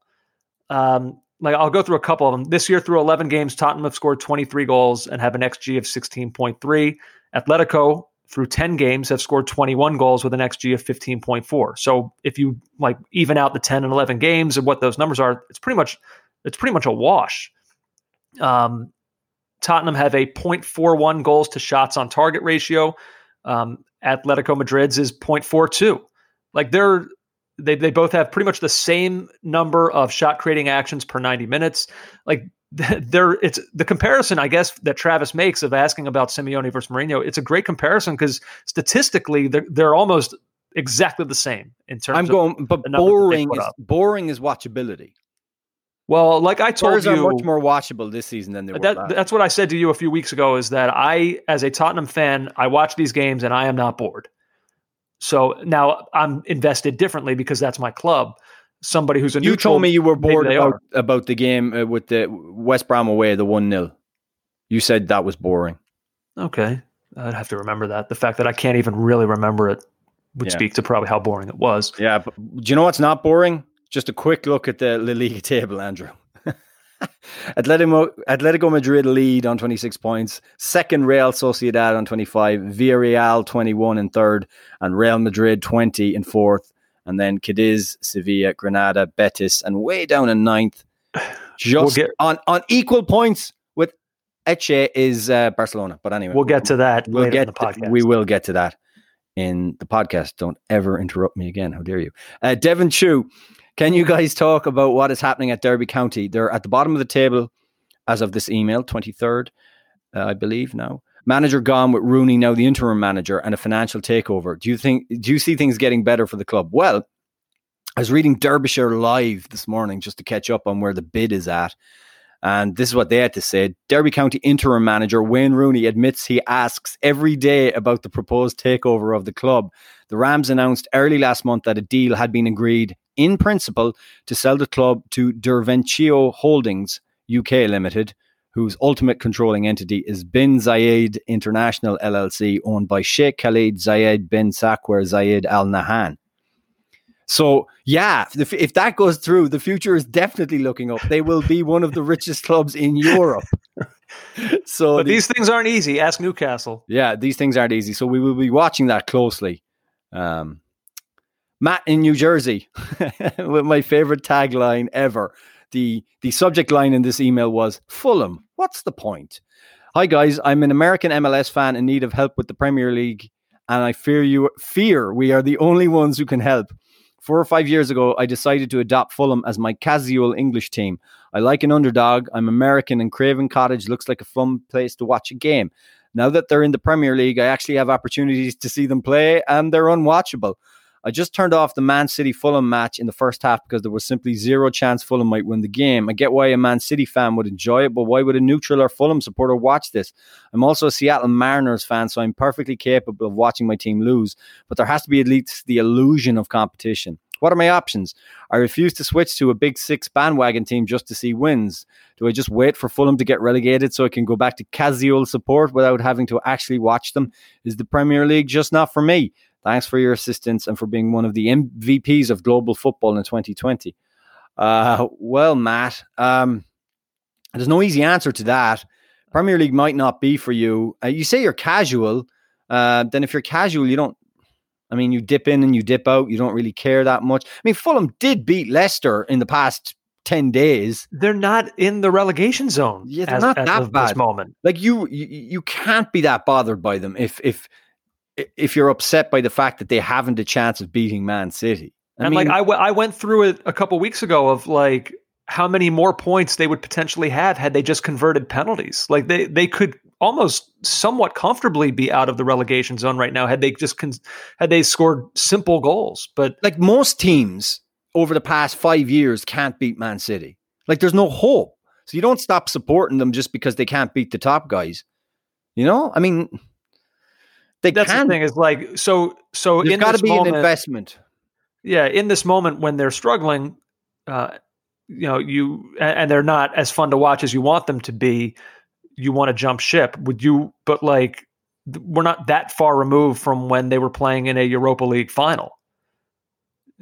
Um, like I'll go through a couple of them. This year, through 11 games, Tottenham have scored 23 goals and have an XG of 16.3. Atletico, through 10 games, have scored 21 goals with an XG of 15.4. So if you like even out the 10 and 11 games and what those numbers are, it's pretty much it's pretty much a wash. Um, Tottenham have a 0.41 goals to shots on target ratio. Um, Atletico Madrid's is 0.42. Like they're they they both have pretty much the same number of shot creating actions per 90 minutes. Like there it's the comparison I guess that Travis makes of asking about Simeone versus Mourinho. It's a great comparison because statistically they're, they're almost exactly the same in terms. I'm of, going, but the numbers that they boring is boring is watchability. well, like I told Spurs you, are much more watchable this season than they were that, that's what I said to you a few weeks ago. Is that I, as a Tottenham fan, I watch these games and I am not bored. So now I'm invested differently because that's my club. Somebody who's a new you neutral, told me you were bored about, about the game uh, with the West Brom away, the 1 0. You said that was boring. Okay, I'd have to remember that. The fact that I can't even really remember it would Yeah. speak to probably how boring it was. Yeah, but do you know what's not boring? Just a quick look at the La Liga table, Andrew. Atletico, Atletico Madrid lead on 26 points. Second, Real Sociedad on 25. Villarreal 21 in third. And Real Madrid 20 in fourth. And then Cadiz, Sevilla, Granada, Betis, and way down in ninth. Just get- on, on equal points with Elche is uh, Barcelona. But anyway, We'll get to that we'll later get in the podcast. we will get to that in the podcast. Don't ever interrupt me again. How dare you? Uh, Devon Chew, can you guys talk about what is happening at Derby County? They're at the bottom of the table as of this email, 23rd, uh, I believe now. Manager gone with Rooney now the interim manager and a financial takeover. Do you think do you see things getting better for the club? Well, I was reading Derbyshire Live this morning just to catch up on where the bid is at. And this is what they had to say. Derby County interim manager Wayne Rooney admits he asks every day about the proposed takeover of the club. The Rams announced early last month that a deal had been agreed in principle to sell the club to Derventio Holdings UK Limited, whose ultimate controlling entity is Bin Zayed International LLC, owned by Sheikh Khalid Zayed bin Saqr Zayed Al Nahyan. So, yeah, if, if that goes through, the future is definitely looking up. They will be one of the richest clubs in Europe. so, but the- these things aren't easy. Ask Newcastle. yeah, these things aren't easy. So, we will be watching that closely. Um, Matt in New Jersey, with my favorite tagline ever. The, the subject line in this email was Fulham. What's the point? Hi guys, I'm an American MLS fan in need of help with the Premier League, and I fear you fear we are the only ones who can help. Four or five years ago, I decided to adopt Fulham as my casual English team. I like an underdog. I'm American, and Craven Cottage looks like a fun place to watch a game. Now that they're in the Premier League, I actually have opportunities to see them play, and they're unwatchable. I just turned off the Man City Fulham match in the first half because there was simply zero chance Fulham might win the game. I get why a Man City fan would enjoy it, but why would a neutral or Fulham supporter watch this? I'm also a Seattle Mariners fan, so I'm perfectly capable of watching my team lose, but there has to be at least the illusion of competition. What are my options? I refuse to switch to a big six bandwagon team just to see wins. Do I just wait for Fulham to get relegated so I can go back to casual support without having to actually watch them? Is the Premier League just not for me? Thanks for your assistance and for being one of the MVPs of global football in 2020. Uh, well, Matt, um, there's no easy answer to that. Premier League might not be for you. Uh, you say you're casual. Uh, then if you're casual, you don't. I mean, you dip in and you dip out. You don't really care that much. I mean, Fulham did beat Leicester in the past ten days. They're not in the relegation zone. Yeah, they're as, not as that bad. this moment. Like you, you, you can't be that bothered by them if if if you're upset by the fact that they haven't a chance of beating Man City. I and mean, like I, w- I went through it a couple weeks ago of like how many more points they would potentially have had they just converted penalties. Like they they could almost somewhat comfortably be out of the relegation zone right now had they just con- had they scored simple goals. But like most teams over the past five years can't beat Man City. Like there's no hope. So you don't stop supporting them just because they can't beat the top guys. You know, I mean, they that's can. the thing is like so so There's in got to be moment, an investment. yeah in this moment when they're struggling uh you know you and they're not as fun to watch as you want them to be you want to jump ship would you but like we're not that far removed from when they were playing in a europa league final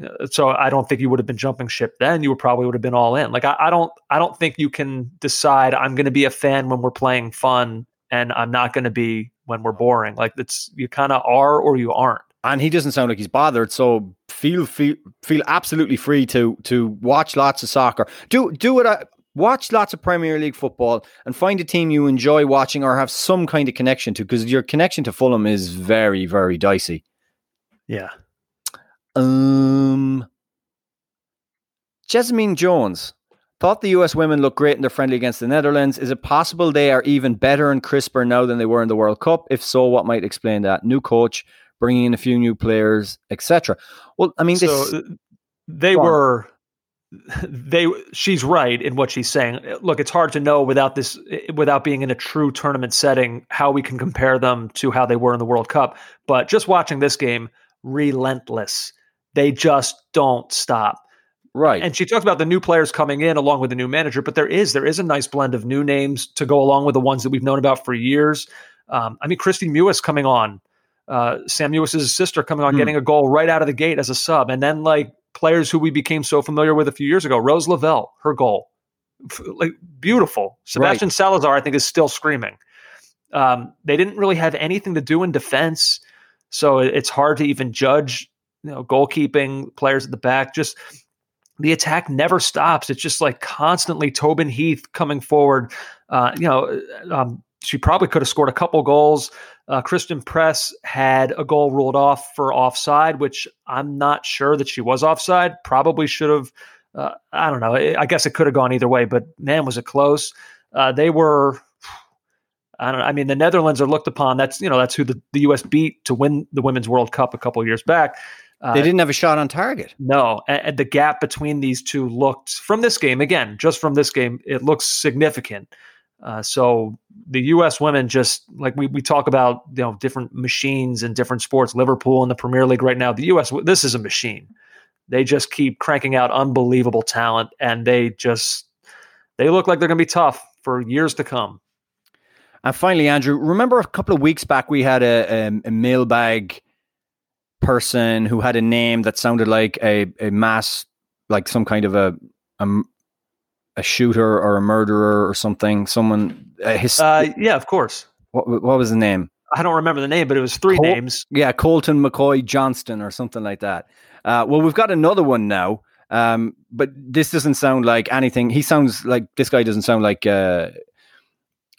Uh, so i don't think you would have been jumping ship then you would probably would have been all in like i, I don't i don't think you can decide i'm going to be a fan when we're playing fun and i'm not going to be when we're boring like it's you kind of are or you aren't and he doesn't sound like he's bothered. So feel feel feel absolutely free to to watch lots of soccer. Do do it. Uh, watch lots of Premier League football and find a team you enjoy watching or have some kind of connection to, because your connection to Fulham is very very dicey. yeah Um, Jessamine Jones thought the US women looked great in their friendly against the Netherlands. Is it possible they are even better and crisper now than they were in the World Cup? If so, what might explain that? New coach, bringing in a few new players, etc. Well, I mean, so this, uh, they were they she's right in what she's saying look it's hard to know without this without being in a true tournament setting how we can compare them to how they were in the world cup but just watching this game relentless they just don't stop right? and she talked about the new players coming in along with the new manager, but there is there is a nice blend of new names to go along with the ones that we've known about for years. Um, I mean, Kristie Mewis coming on, uh, Sam Mewis's sister coming on, Hmm. getting a goal right out of the gate as a sub, and then like players who we became so familiar with a few years ago, Rose Lavelle, her goal, like beautiful. Sebastian Salazar, I think, is still screaming. Um, they didn't really have anything to do in defense, so it's hard to even judge. You know, goalkeeping players at the back. Just the attack never stops. It's just like constantly Tobin Heath coming forward. Uh, you know, um, she probably could have scored a couple goals. Uh, Christen Press had a goal ruled off for offside, which I'm not sure that she was offside. Probably should have. Uh, I don't know. I guess it could have gone either way, but man, was it close. Uh, they were. I don't know. I mean, the Netherlands are looked upon. That's you know that's who the, the U.S. beat to win the Women's World Cup a couple years back. Uh, they didn't have a shot on target. no, and, the gap between these two looked from this game again, just from this game, it looks significant. Uh, so the U.S. women just like we we talk about, you know, different machines and different sports. Liverpool in the Premier League right now. The U.S. this is a machine. They just keep cranking out unbelievable talent, and they just they look like they're going to be tough for years to come. And finally, Andrew, remember a couple of weeks back we had a, a, a mailbag person who had a name that sounded like a, a mass, like some kind of a, a a shooter or a murderer or something. Someone, a his, Uh, yeah, of course. what, what was the name? I don't remember the name, but it was three Col- names. Yeah, Colton McCoy Johnston or something like that. Uh, well, we've got another one now, um, but this doesn't sound like anything. He sounds like this guy doesn't sound like, uh,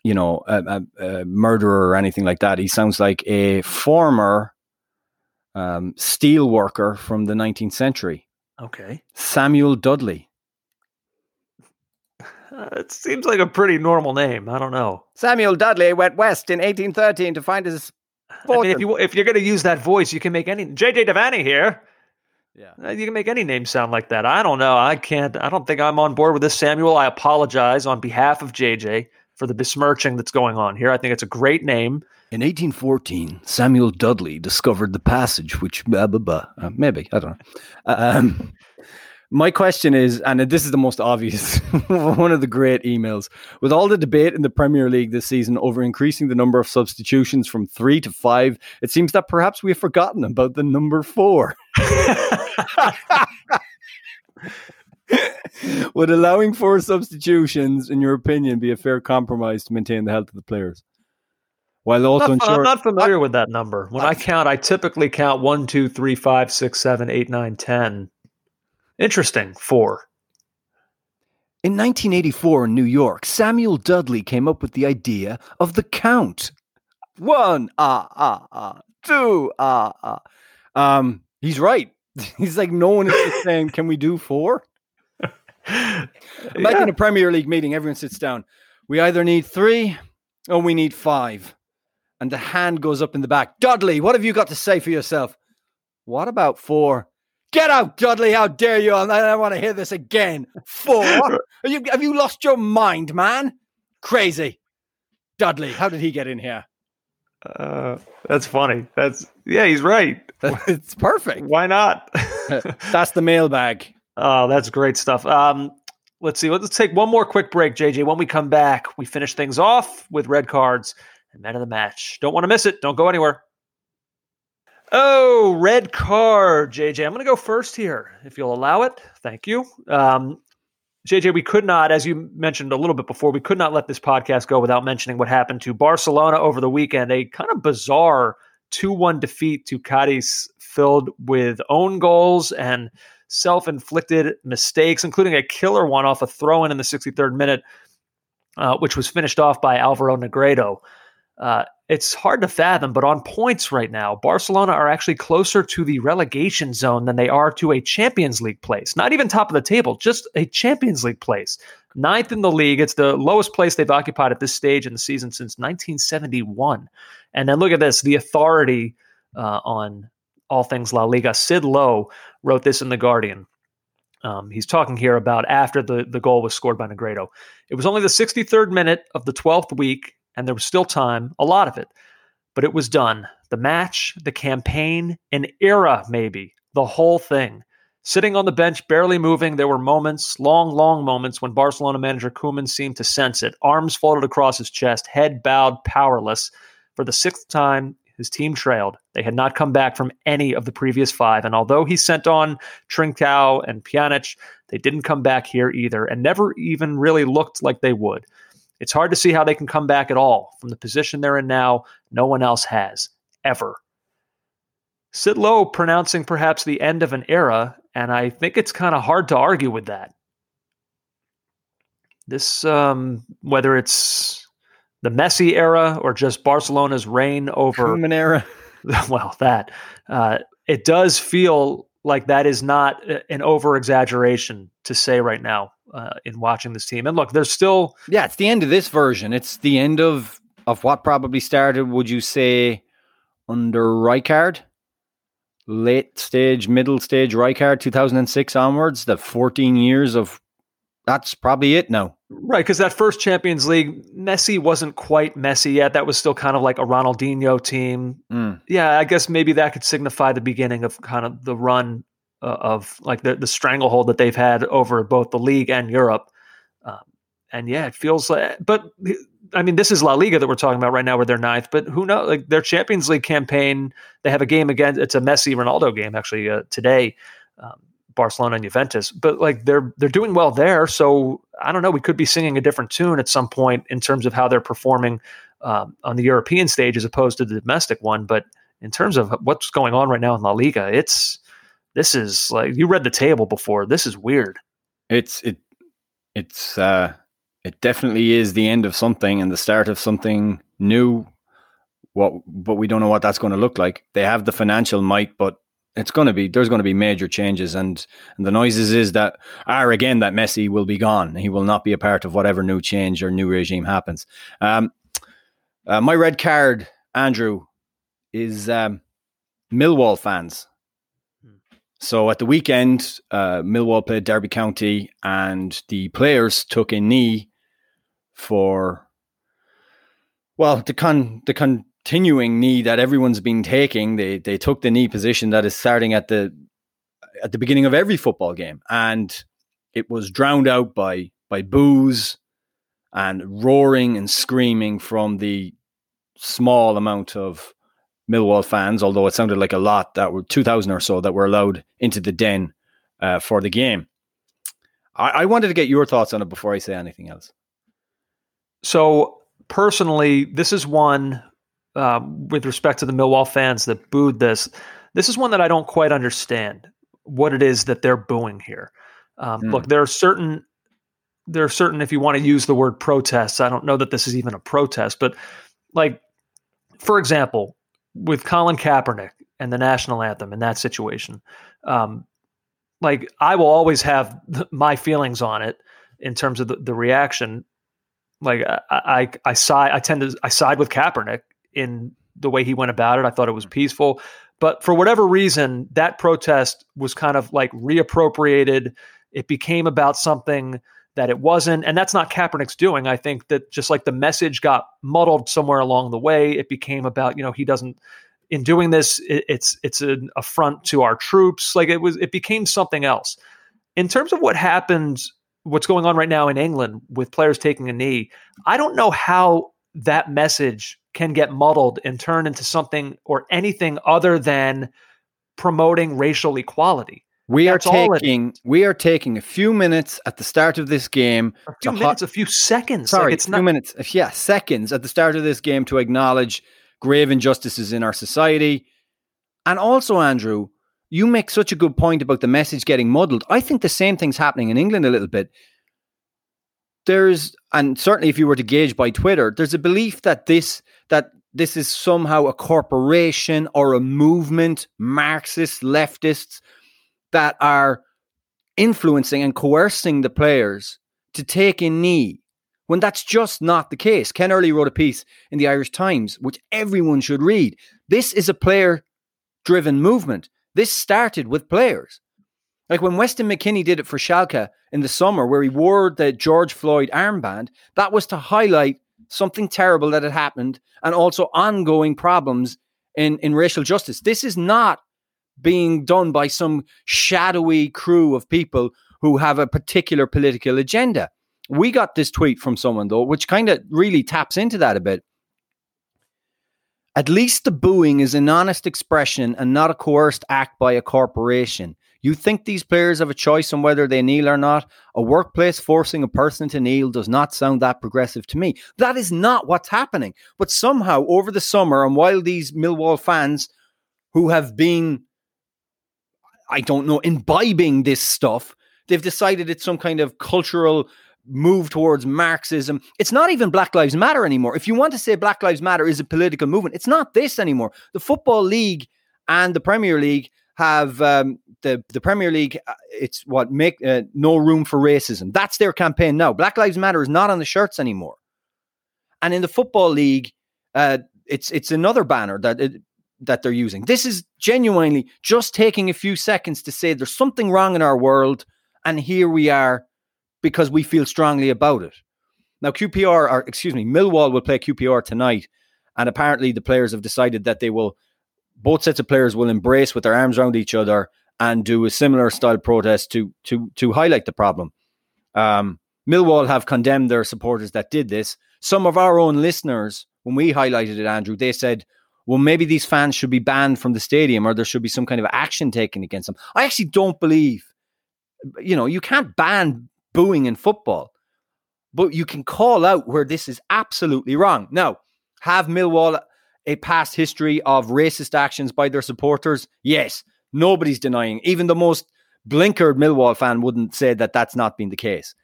you know, a, a, a murderer or anything like that. He sounds like a former um, steel worker from the 19th century, Okay. Samuel Dudley. Uh, it seems like a pretty normal name. I don't know. Samuel Dudley went west in 1813 to find his. I mean, if fortune. you if you're going to use that voice, you can make any JJ Devaney here. Yeah. Uh, You can make any name sound like that. I don't know. I can't. I don't think I'm on board with this, Samuel. I apologize on behalf of JJ for the besmirching that's going on here. I think it's a great name. In 1814, Samuel Dudley discovered the passage which blah blah blah. Uh, maybe I don't know. Um, my question is, and this is the most obvious, one of the great emails. With all the debate in the Premier League this season over increasing the number of substitutions from three to five, it seems that perhaps we have forgotten about the number four. Would allowing four substitutions, in your opinion, be a fair compromise to maintain the health of the players? While also Not- I'm not familiar with that number. When I count, I typically count one, two, three, five, six, seven, eight, nine, ten. Interesting. Four. In 1984 in New York, Samuel Dudley came up with the idea of the count. One, ah, ah, ah. Two, ah, ah. Um, he's right. He's like, no one is just saying, can we do four? Imagine Yeah. a Premier League meeting, everyone sits down. We either need three or we need five. And the hand goes up in the back. Dudley, what have you got to say for yourself? What about four? Get out, Dudley. How dare you? I don't want to hear this again. Four? You, have you lost your mind, man? Crazy. Dudley, how did he get in here? Uh, that's funny. That's yeah, he's right. it's perfect. Why not? That's the mailbag. oh, that's great stuff. Um, let's see. Let's take one more quick break, JJ. When we come back, we finish things off with red cards and men of the match. Don't want to miss it. Don't go anywhere. Oh, red card, JJ. I'm going to go first here, if you'll allow it. Thank you. Um, JJ, we could not, as you mentioned a little bit before, we could not let this podcast go without mentioning what happened to Barcelona over the weekend. A kind of bizarre 2 1 defeat to Cadiz, filled with own goals and self inflicted mistakes, including a killer one off a throw in in the 63rd minute, uh, which was finished off by Alvaro Negredo. Uh, it's hard to fathom, but on points right now, Barcelona are actually closer to the relegation zone than they are to a Champions League place. Not even top of the table, just a Champions League place. Ninth in the league. It's the lowest place they've occupied at this stage in the season since 1971. And then look at this the authority uh, on all things La Liga. Sid Lowe wrote this in The Guardian. Um, he's talking here about after the, the goal was scored by Negredo. It was only the 63rd minute of the 12th week, and there was still time, a lot of it. But it was done. The match, the campaign, an era, maybe, the whole thing. Sitting on the bench, barely moving, there were moments, long, long moments, when Barcelona manager Koeman seemed to sense it. Arms folded across his chest, head bowed, powerless. For the sixth time, his team trailed. They had not come back from any of the previous five. And although he sent on Trincao and Pjanic, they didn't come back here either and never even really looked like they would. It's hard to see how they can come back at all from the position they're in now. No one else has, ever. Sid Lowe pronouncing perhaps the end of an era, and I think it's kind of hard to argue with that. This, um, whether it's the Messi era or just Barcelona's reign over Koeman era. well, that uh, it does feel like that is not an over exaggeration to say right now uh, in watching this team. And look, there's still yeah, it's the end of this version. It's the end of of what probably started. Would you say under Rijkaard? Late stage, middle stage Rijkaard, 2006 onwards, the 14 years of that's probably it now. Right, because that first Champions League, Messi wasn't quite Messi yet. That was still kind of like a Ronaldinho team. Mm. Yeah, I guess maybe that could signify the beginning of kind of the run uh, of like the, the stranglehold that they've had over both the league and Europe. Um, and yeah, it feels like, but I mean, this is La Liga that we're talking about right now, where they're ninth. But who knows? Like their Champions League campaign, they have a game again. It's a Messi Ronaldo game actually uh, today. Um, Barcelona and Juventus, but like they're they're doing well there. So I don't know. We could be singing a different tune at some point in terms of how they're performing um, on the European stage as opposed to the domestic one. But in terms of what's going on right now in La Liga, it's this is like you read the table before. This is weird. It's it it's uh it definitely is the end of something and the start of something new. What but we don't know what that's going to look like. They have the financial might, but it's going to be there's going to be major changes and, and the noises is that are again that Messi will be gone he will not be a part of whatever new change or new regime happens um, uh, my red card Andrew is um, Millwall fans so at the weekend uh, Millwall played Derby County and the players took a knee for well the con the continuing knee that everyone's been taking. They they took the knee position that is starting at the at the beginning of every football game, and it was drowned out by by boos and roaring and screaming from the small amount of Millwall fans. Although it sounded like a lot that were two thousand or so that were allowed into the den uh, for the game. I, I wanted to get your thoughts on it before I say anything else. So personally, this is one um, with respect to the Millwall fans that booed this. This is one that I don't quite understand what it is that they're booing here. Um, mm. Look, there are certain there are certain if you want to use the word protests. I don't know that this is even a protest, but like for example, with Colin Kaepernick and the national anthem in that situation, um, like I will always have my feelings on it in terms of the, the reaction. Like I, I, I side, I tend to, I side with Kaepernick in the way he went about it. I thought it was peaceful. But for whatever reason, that protest was kind of like reappropriated. It became about something that it wasn't. And that's not Kaepernick's doing. I think that just like the message got muddled somewhere along the way, it became about, you know, he doesn't in doing this, it, it's it's an affront to our troops. Like it was it became something else. In terms of what happened, what's going on right now in England with players taking a knee, I don't know how that message can get muddled and turn into something or anything other than promoting racial equality. We That's are taking we are taking a few minutes at the start of this game. A few minutes, ho- a few seconds. Sorry, like it's few not- minutes. Uh, yeah, seconds at the start of this game to acknowledge grave injustices in our society. And also, Andrew, you make such a good point about the message getting muddled. I think the same thing's happening in England a little bit there's and certainly if you were to gauge by Twitter, there's a belief that this that this is somehow a corporation or a movement, Marxist leftists that are influencing and coercing the players to take a knee when that's just not the case. Ken Early wrote a piece in the Irish Times, which everyone should read. This is a player driven movement. This started with players. Like when Weston McKennie did it for Schalke in the summer, where he wore the George Floyd armband, that was to highlight something terrible that had happened and also ongoing problems in, in racial justice. This is not being done by some shadowy crew of people who have a particular political agenda. We got this tweet from someone, though, which kind of really taps into that a bit. At least the booing is an honest expression and not a coerced act by a corporation. You think these players have a choice on whether they kneel or not? A workplace forcing a person to kneel does not sound that progressive to me. That is not what's happening. But somehow, over the summer, and while these Millwall fans who have been, I don't know, imbibing this stuff, they've decided it's some kind of cultural move towards Marxism. It's not even Black Lives Matter anymore. If you want to say Black Lives Matter is a political movement, it's not this anymore. The Football League and the Premier League have um, the the Premier League. Uh, it's what make uh, no room for racism. That's their campaign now. Black Lives Matter is not on the shirts anymore. And in the Football League, uh, it's it's another banner that it, that they're using. This is genuinely just taking a few seconds to say there's something wrong in our world, and here we are because we feel strongly about it. Now, QPR, or excuse me, Millwall will play QPR tonight, and apparently the players have decided that they will, both sets of players will embrace with their arms around each other and do a similar style protest to to to highlight the problem. Um, Millwall have condemned their supporters that did this. Some of our own listeners, when we highlighted it, Andrew, they said, well, maybe these fans should be banned from the stadium or there should be some kind of action taken against them. I actually don't believe, you know, you can't ban booing in football. But you can call out where this is absolutely wrong. Now, have Millwall a past history of racist actions by their supporters? Yes, nobody's denying. Even the most blinkered Millwall fan wouldn't say that that's not been the case.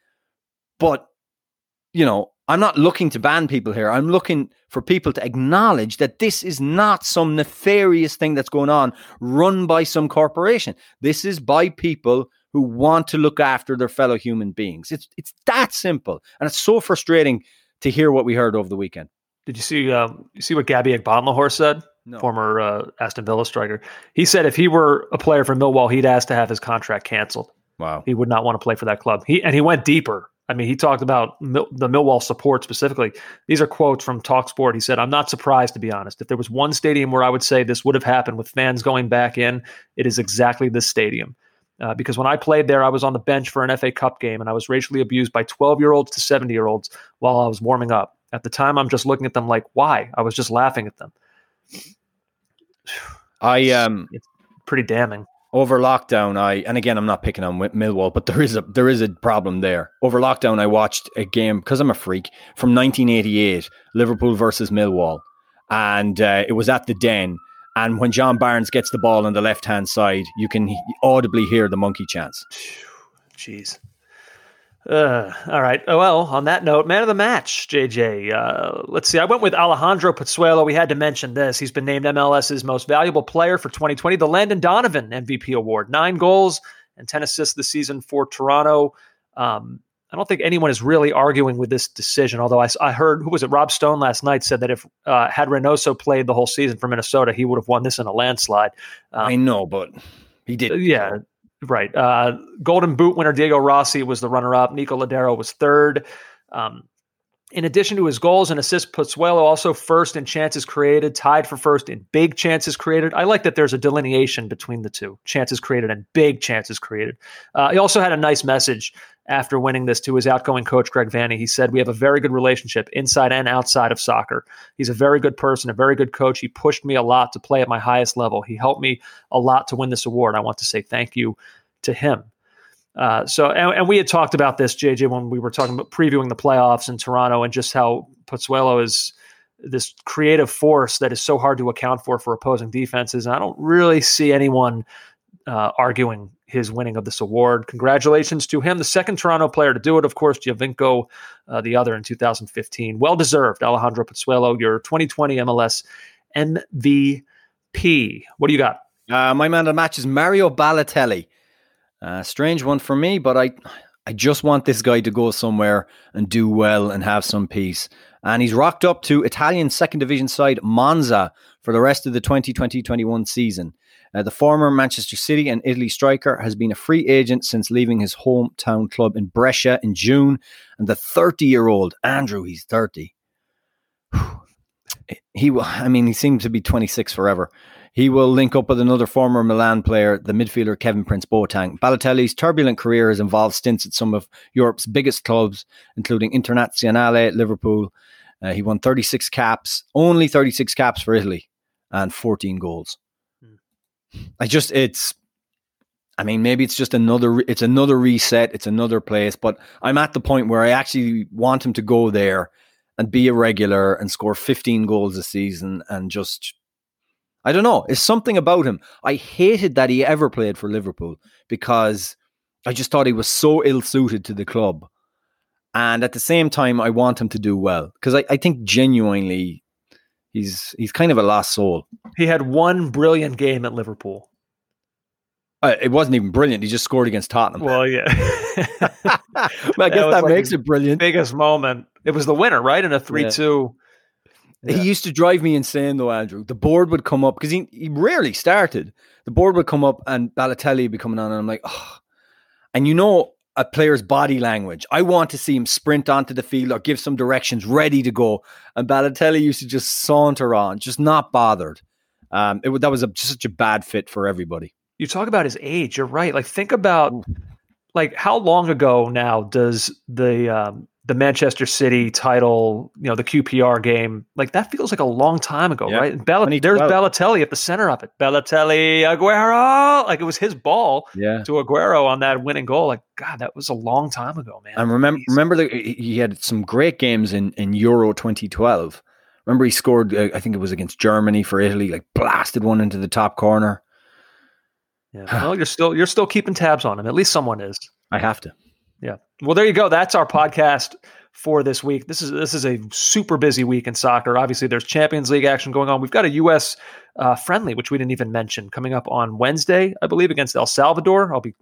But, you know, I'm not looking to ban people here. I'm looking for people to acknowledge that this is not some nefarious thing that's going on run by some corporation. This is by people who want to look after their fellow human beings. It's it's that simple, and it's so frustrating to hear what we heard over the weekend. Did you see? Um, you see what Gabby Agbonlahor said? No. Former uh, Aston Villa striker. He said if he were a player for Millwall, he'd ask to have his contract canceled. Wow. He would not want to play for that club. He and he went deeper. I mean, he talked about Mil- the Millwall support specifically. These are quotes from Talksport. He said, "I'm not surprised, to be honest. If there was one stadium where I would say this would have happened with fans going back in, it is exactly this stadium." Uh, because when I played there, I was on the bench for an FA Cup game and I was racially abused by 12 year olds to 70 year olds while I was warming up. At the time, I'm just looking at them like, why? I was just laughing at them. I um, it's pretty damning. Over lockdown, I and again, I'm not picking on Millwall, but there is a there is a problem there. Over lockdown, I watched a game because I'm a freak from 1988, Liverpool versus Millwall, and uh, it was at the Den and when John Barnes gets the ball on the left hand side, you can audibly hear the monkey chants. Jeez. Uh, all right. Oh, well, on that note, man of the match, JJ. Uh, let's see. I went with Alejandro Pozuelo. We had to mention this. He's been named MLS's most valuable player for 2020, the Landon Donovan MVP award. Nine goals and 10 assists this season for Toronto. Um, I don't think anyone is really arguing with this decision. Although I, I heard who was it? Rob Stone last night said that if uh, had Reynoso played the whole season for Minnesota, he would have won this in a landslide. Um, I know, but he did. Yeah, right. Uh, Golden Boot winner Diego Rossi was the runner-up. Nico Lodeiro was third. Um, in addition to his goals and assists, Pozuelo also first in chances created, tied for first in big chances created. I like that there's a delineation between the two chances created and big chances created. Uh, he also had a nice message after winning this to his outgoing coach, Greg Vanney. He said, We have a very good relationship inside and outside of soccer. He's a very good person, a very good coach. He pushed me a lot to play at my highest level. He helped me a lot to win this award. I want to say thank you to him. Uh, so, and, and, we had talked about this, JJ, when we were talking about previewing the playoffs in Toronto and just how Pozuelo is this creative force that is so hard to account for for opposing defenses. And I don't really see anyone uh, arguing his winning of this award. Congratulations to him, the second Toronto player to do it. Of course, Giovinco, uh, the other in 2015. Well deserved, Alejandro Pozuelo, your 2020 MLS MVP. What do you got? Uh, my man of the match is Mario Balotelli. Uh, strange one for me, but I, I just want this guy to go somewhere and do well and have some peace. And he's rocked up to Italian second division side Monza for the rest of the 2020-21 season. Uh, the former Manchester City and Italy striker has been a free agent since leaving his hometown club in Brescia in June. And the 30 year old Andrew, he's 30. He will, I mean, he seems to be 26 forever. He will link up with another former Milan player, the midfielder Kevin Prince Boateng. Balotelli's turbulent career has involved stints at some of Europe's biggest clubs, including Internazionale, Liverpool. Uh, he won 36 caps, only 36 caps for Italy, and 14 goals. Hmm. I just, it's, I mean, maybe it's just another, it's another reset, it's another place, but I'm at the point where I actually want him to go there and be a regular and score 15 goals a season and just I don't know. It's something about him. I hated that he ever played for Liverpool because I just thought he was so ill suited to the club. And at the same time, I want him to do well because I, I think genuinely he's he's kind of a lost soul. He had one brilliant game at Liverpool. Uh, it wasn't even brilliant. He just scored against Tottenham. Well, yeah. well, I guess that, that like makes it brilliant. Biggest moment. It was the winner, right? In a three-two. Yeah. Yeah. He used to drive me insane, though, Andrew. The board would come up because he, he rarely started. The board would come up and Balotelli would be coming on, and I'm like, oh. And you know, a player's body language. I want to see him sprint onto the field or give some directions, ready to go. And Balotelli used to just saunter on, just not bothered. Um, it that was a, just such a bad fit for everybody. You talk about his age. You're right. Like, think about like how long ago now does the um, the Manchester City title, you know, the QPR game, like that feels like a long time ago, yeah. right? Ball- there's Balotelli at the center of it. Balotelli, Aguero, like it was his ball yeah. to Aguero on that winning goal. Like God, that was a long time ago, man. And remember, Jeez. remember the, he had some great games in in Euro 2012. Remember he scored, uh, I think it was against Germany for Italy, like blasted one into the top corner. Yeah, well, you're still you're still keeping tabs on him. At least someone is. I have to. Yeah. Well, there you go. That's our podcast for this week. This is this is a super busy week in soccer. Obviously, there's Champions League action going on. We've got a U.S. Uh, friendly, which we didn't even mention, coming up on Wednesday, I believe, against El Salvador. I'll be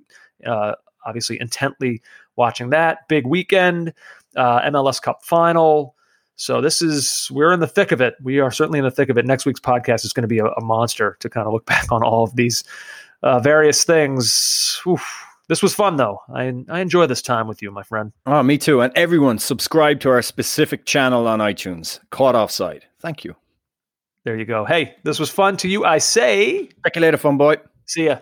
uh, obviously intently watching that big weekend. Uh, MLS Cup final. So this is we're in the thick of it. We are certainly in the thick of it. Next week's podcast is going to be a, a monster to kind of look back on all of these uh, various things. Oof this was fun, though. I I enjoy this time with you, my friend. Oh, me too. And everyone, subscribe to our specific channel on iTunes, Caught Offside. Thank you. There you go. Hey, this was fun to you. I say. Check you later, fun boy. See ya.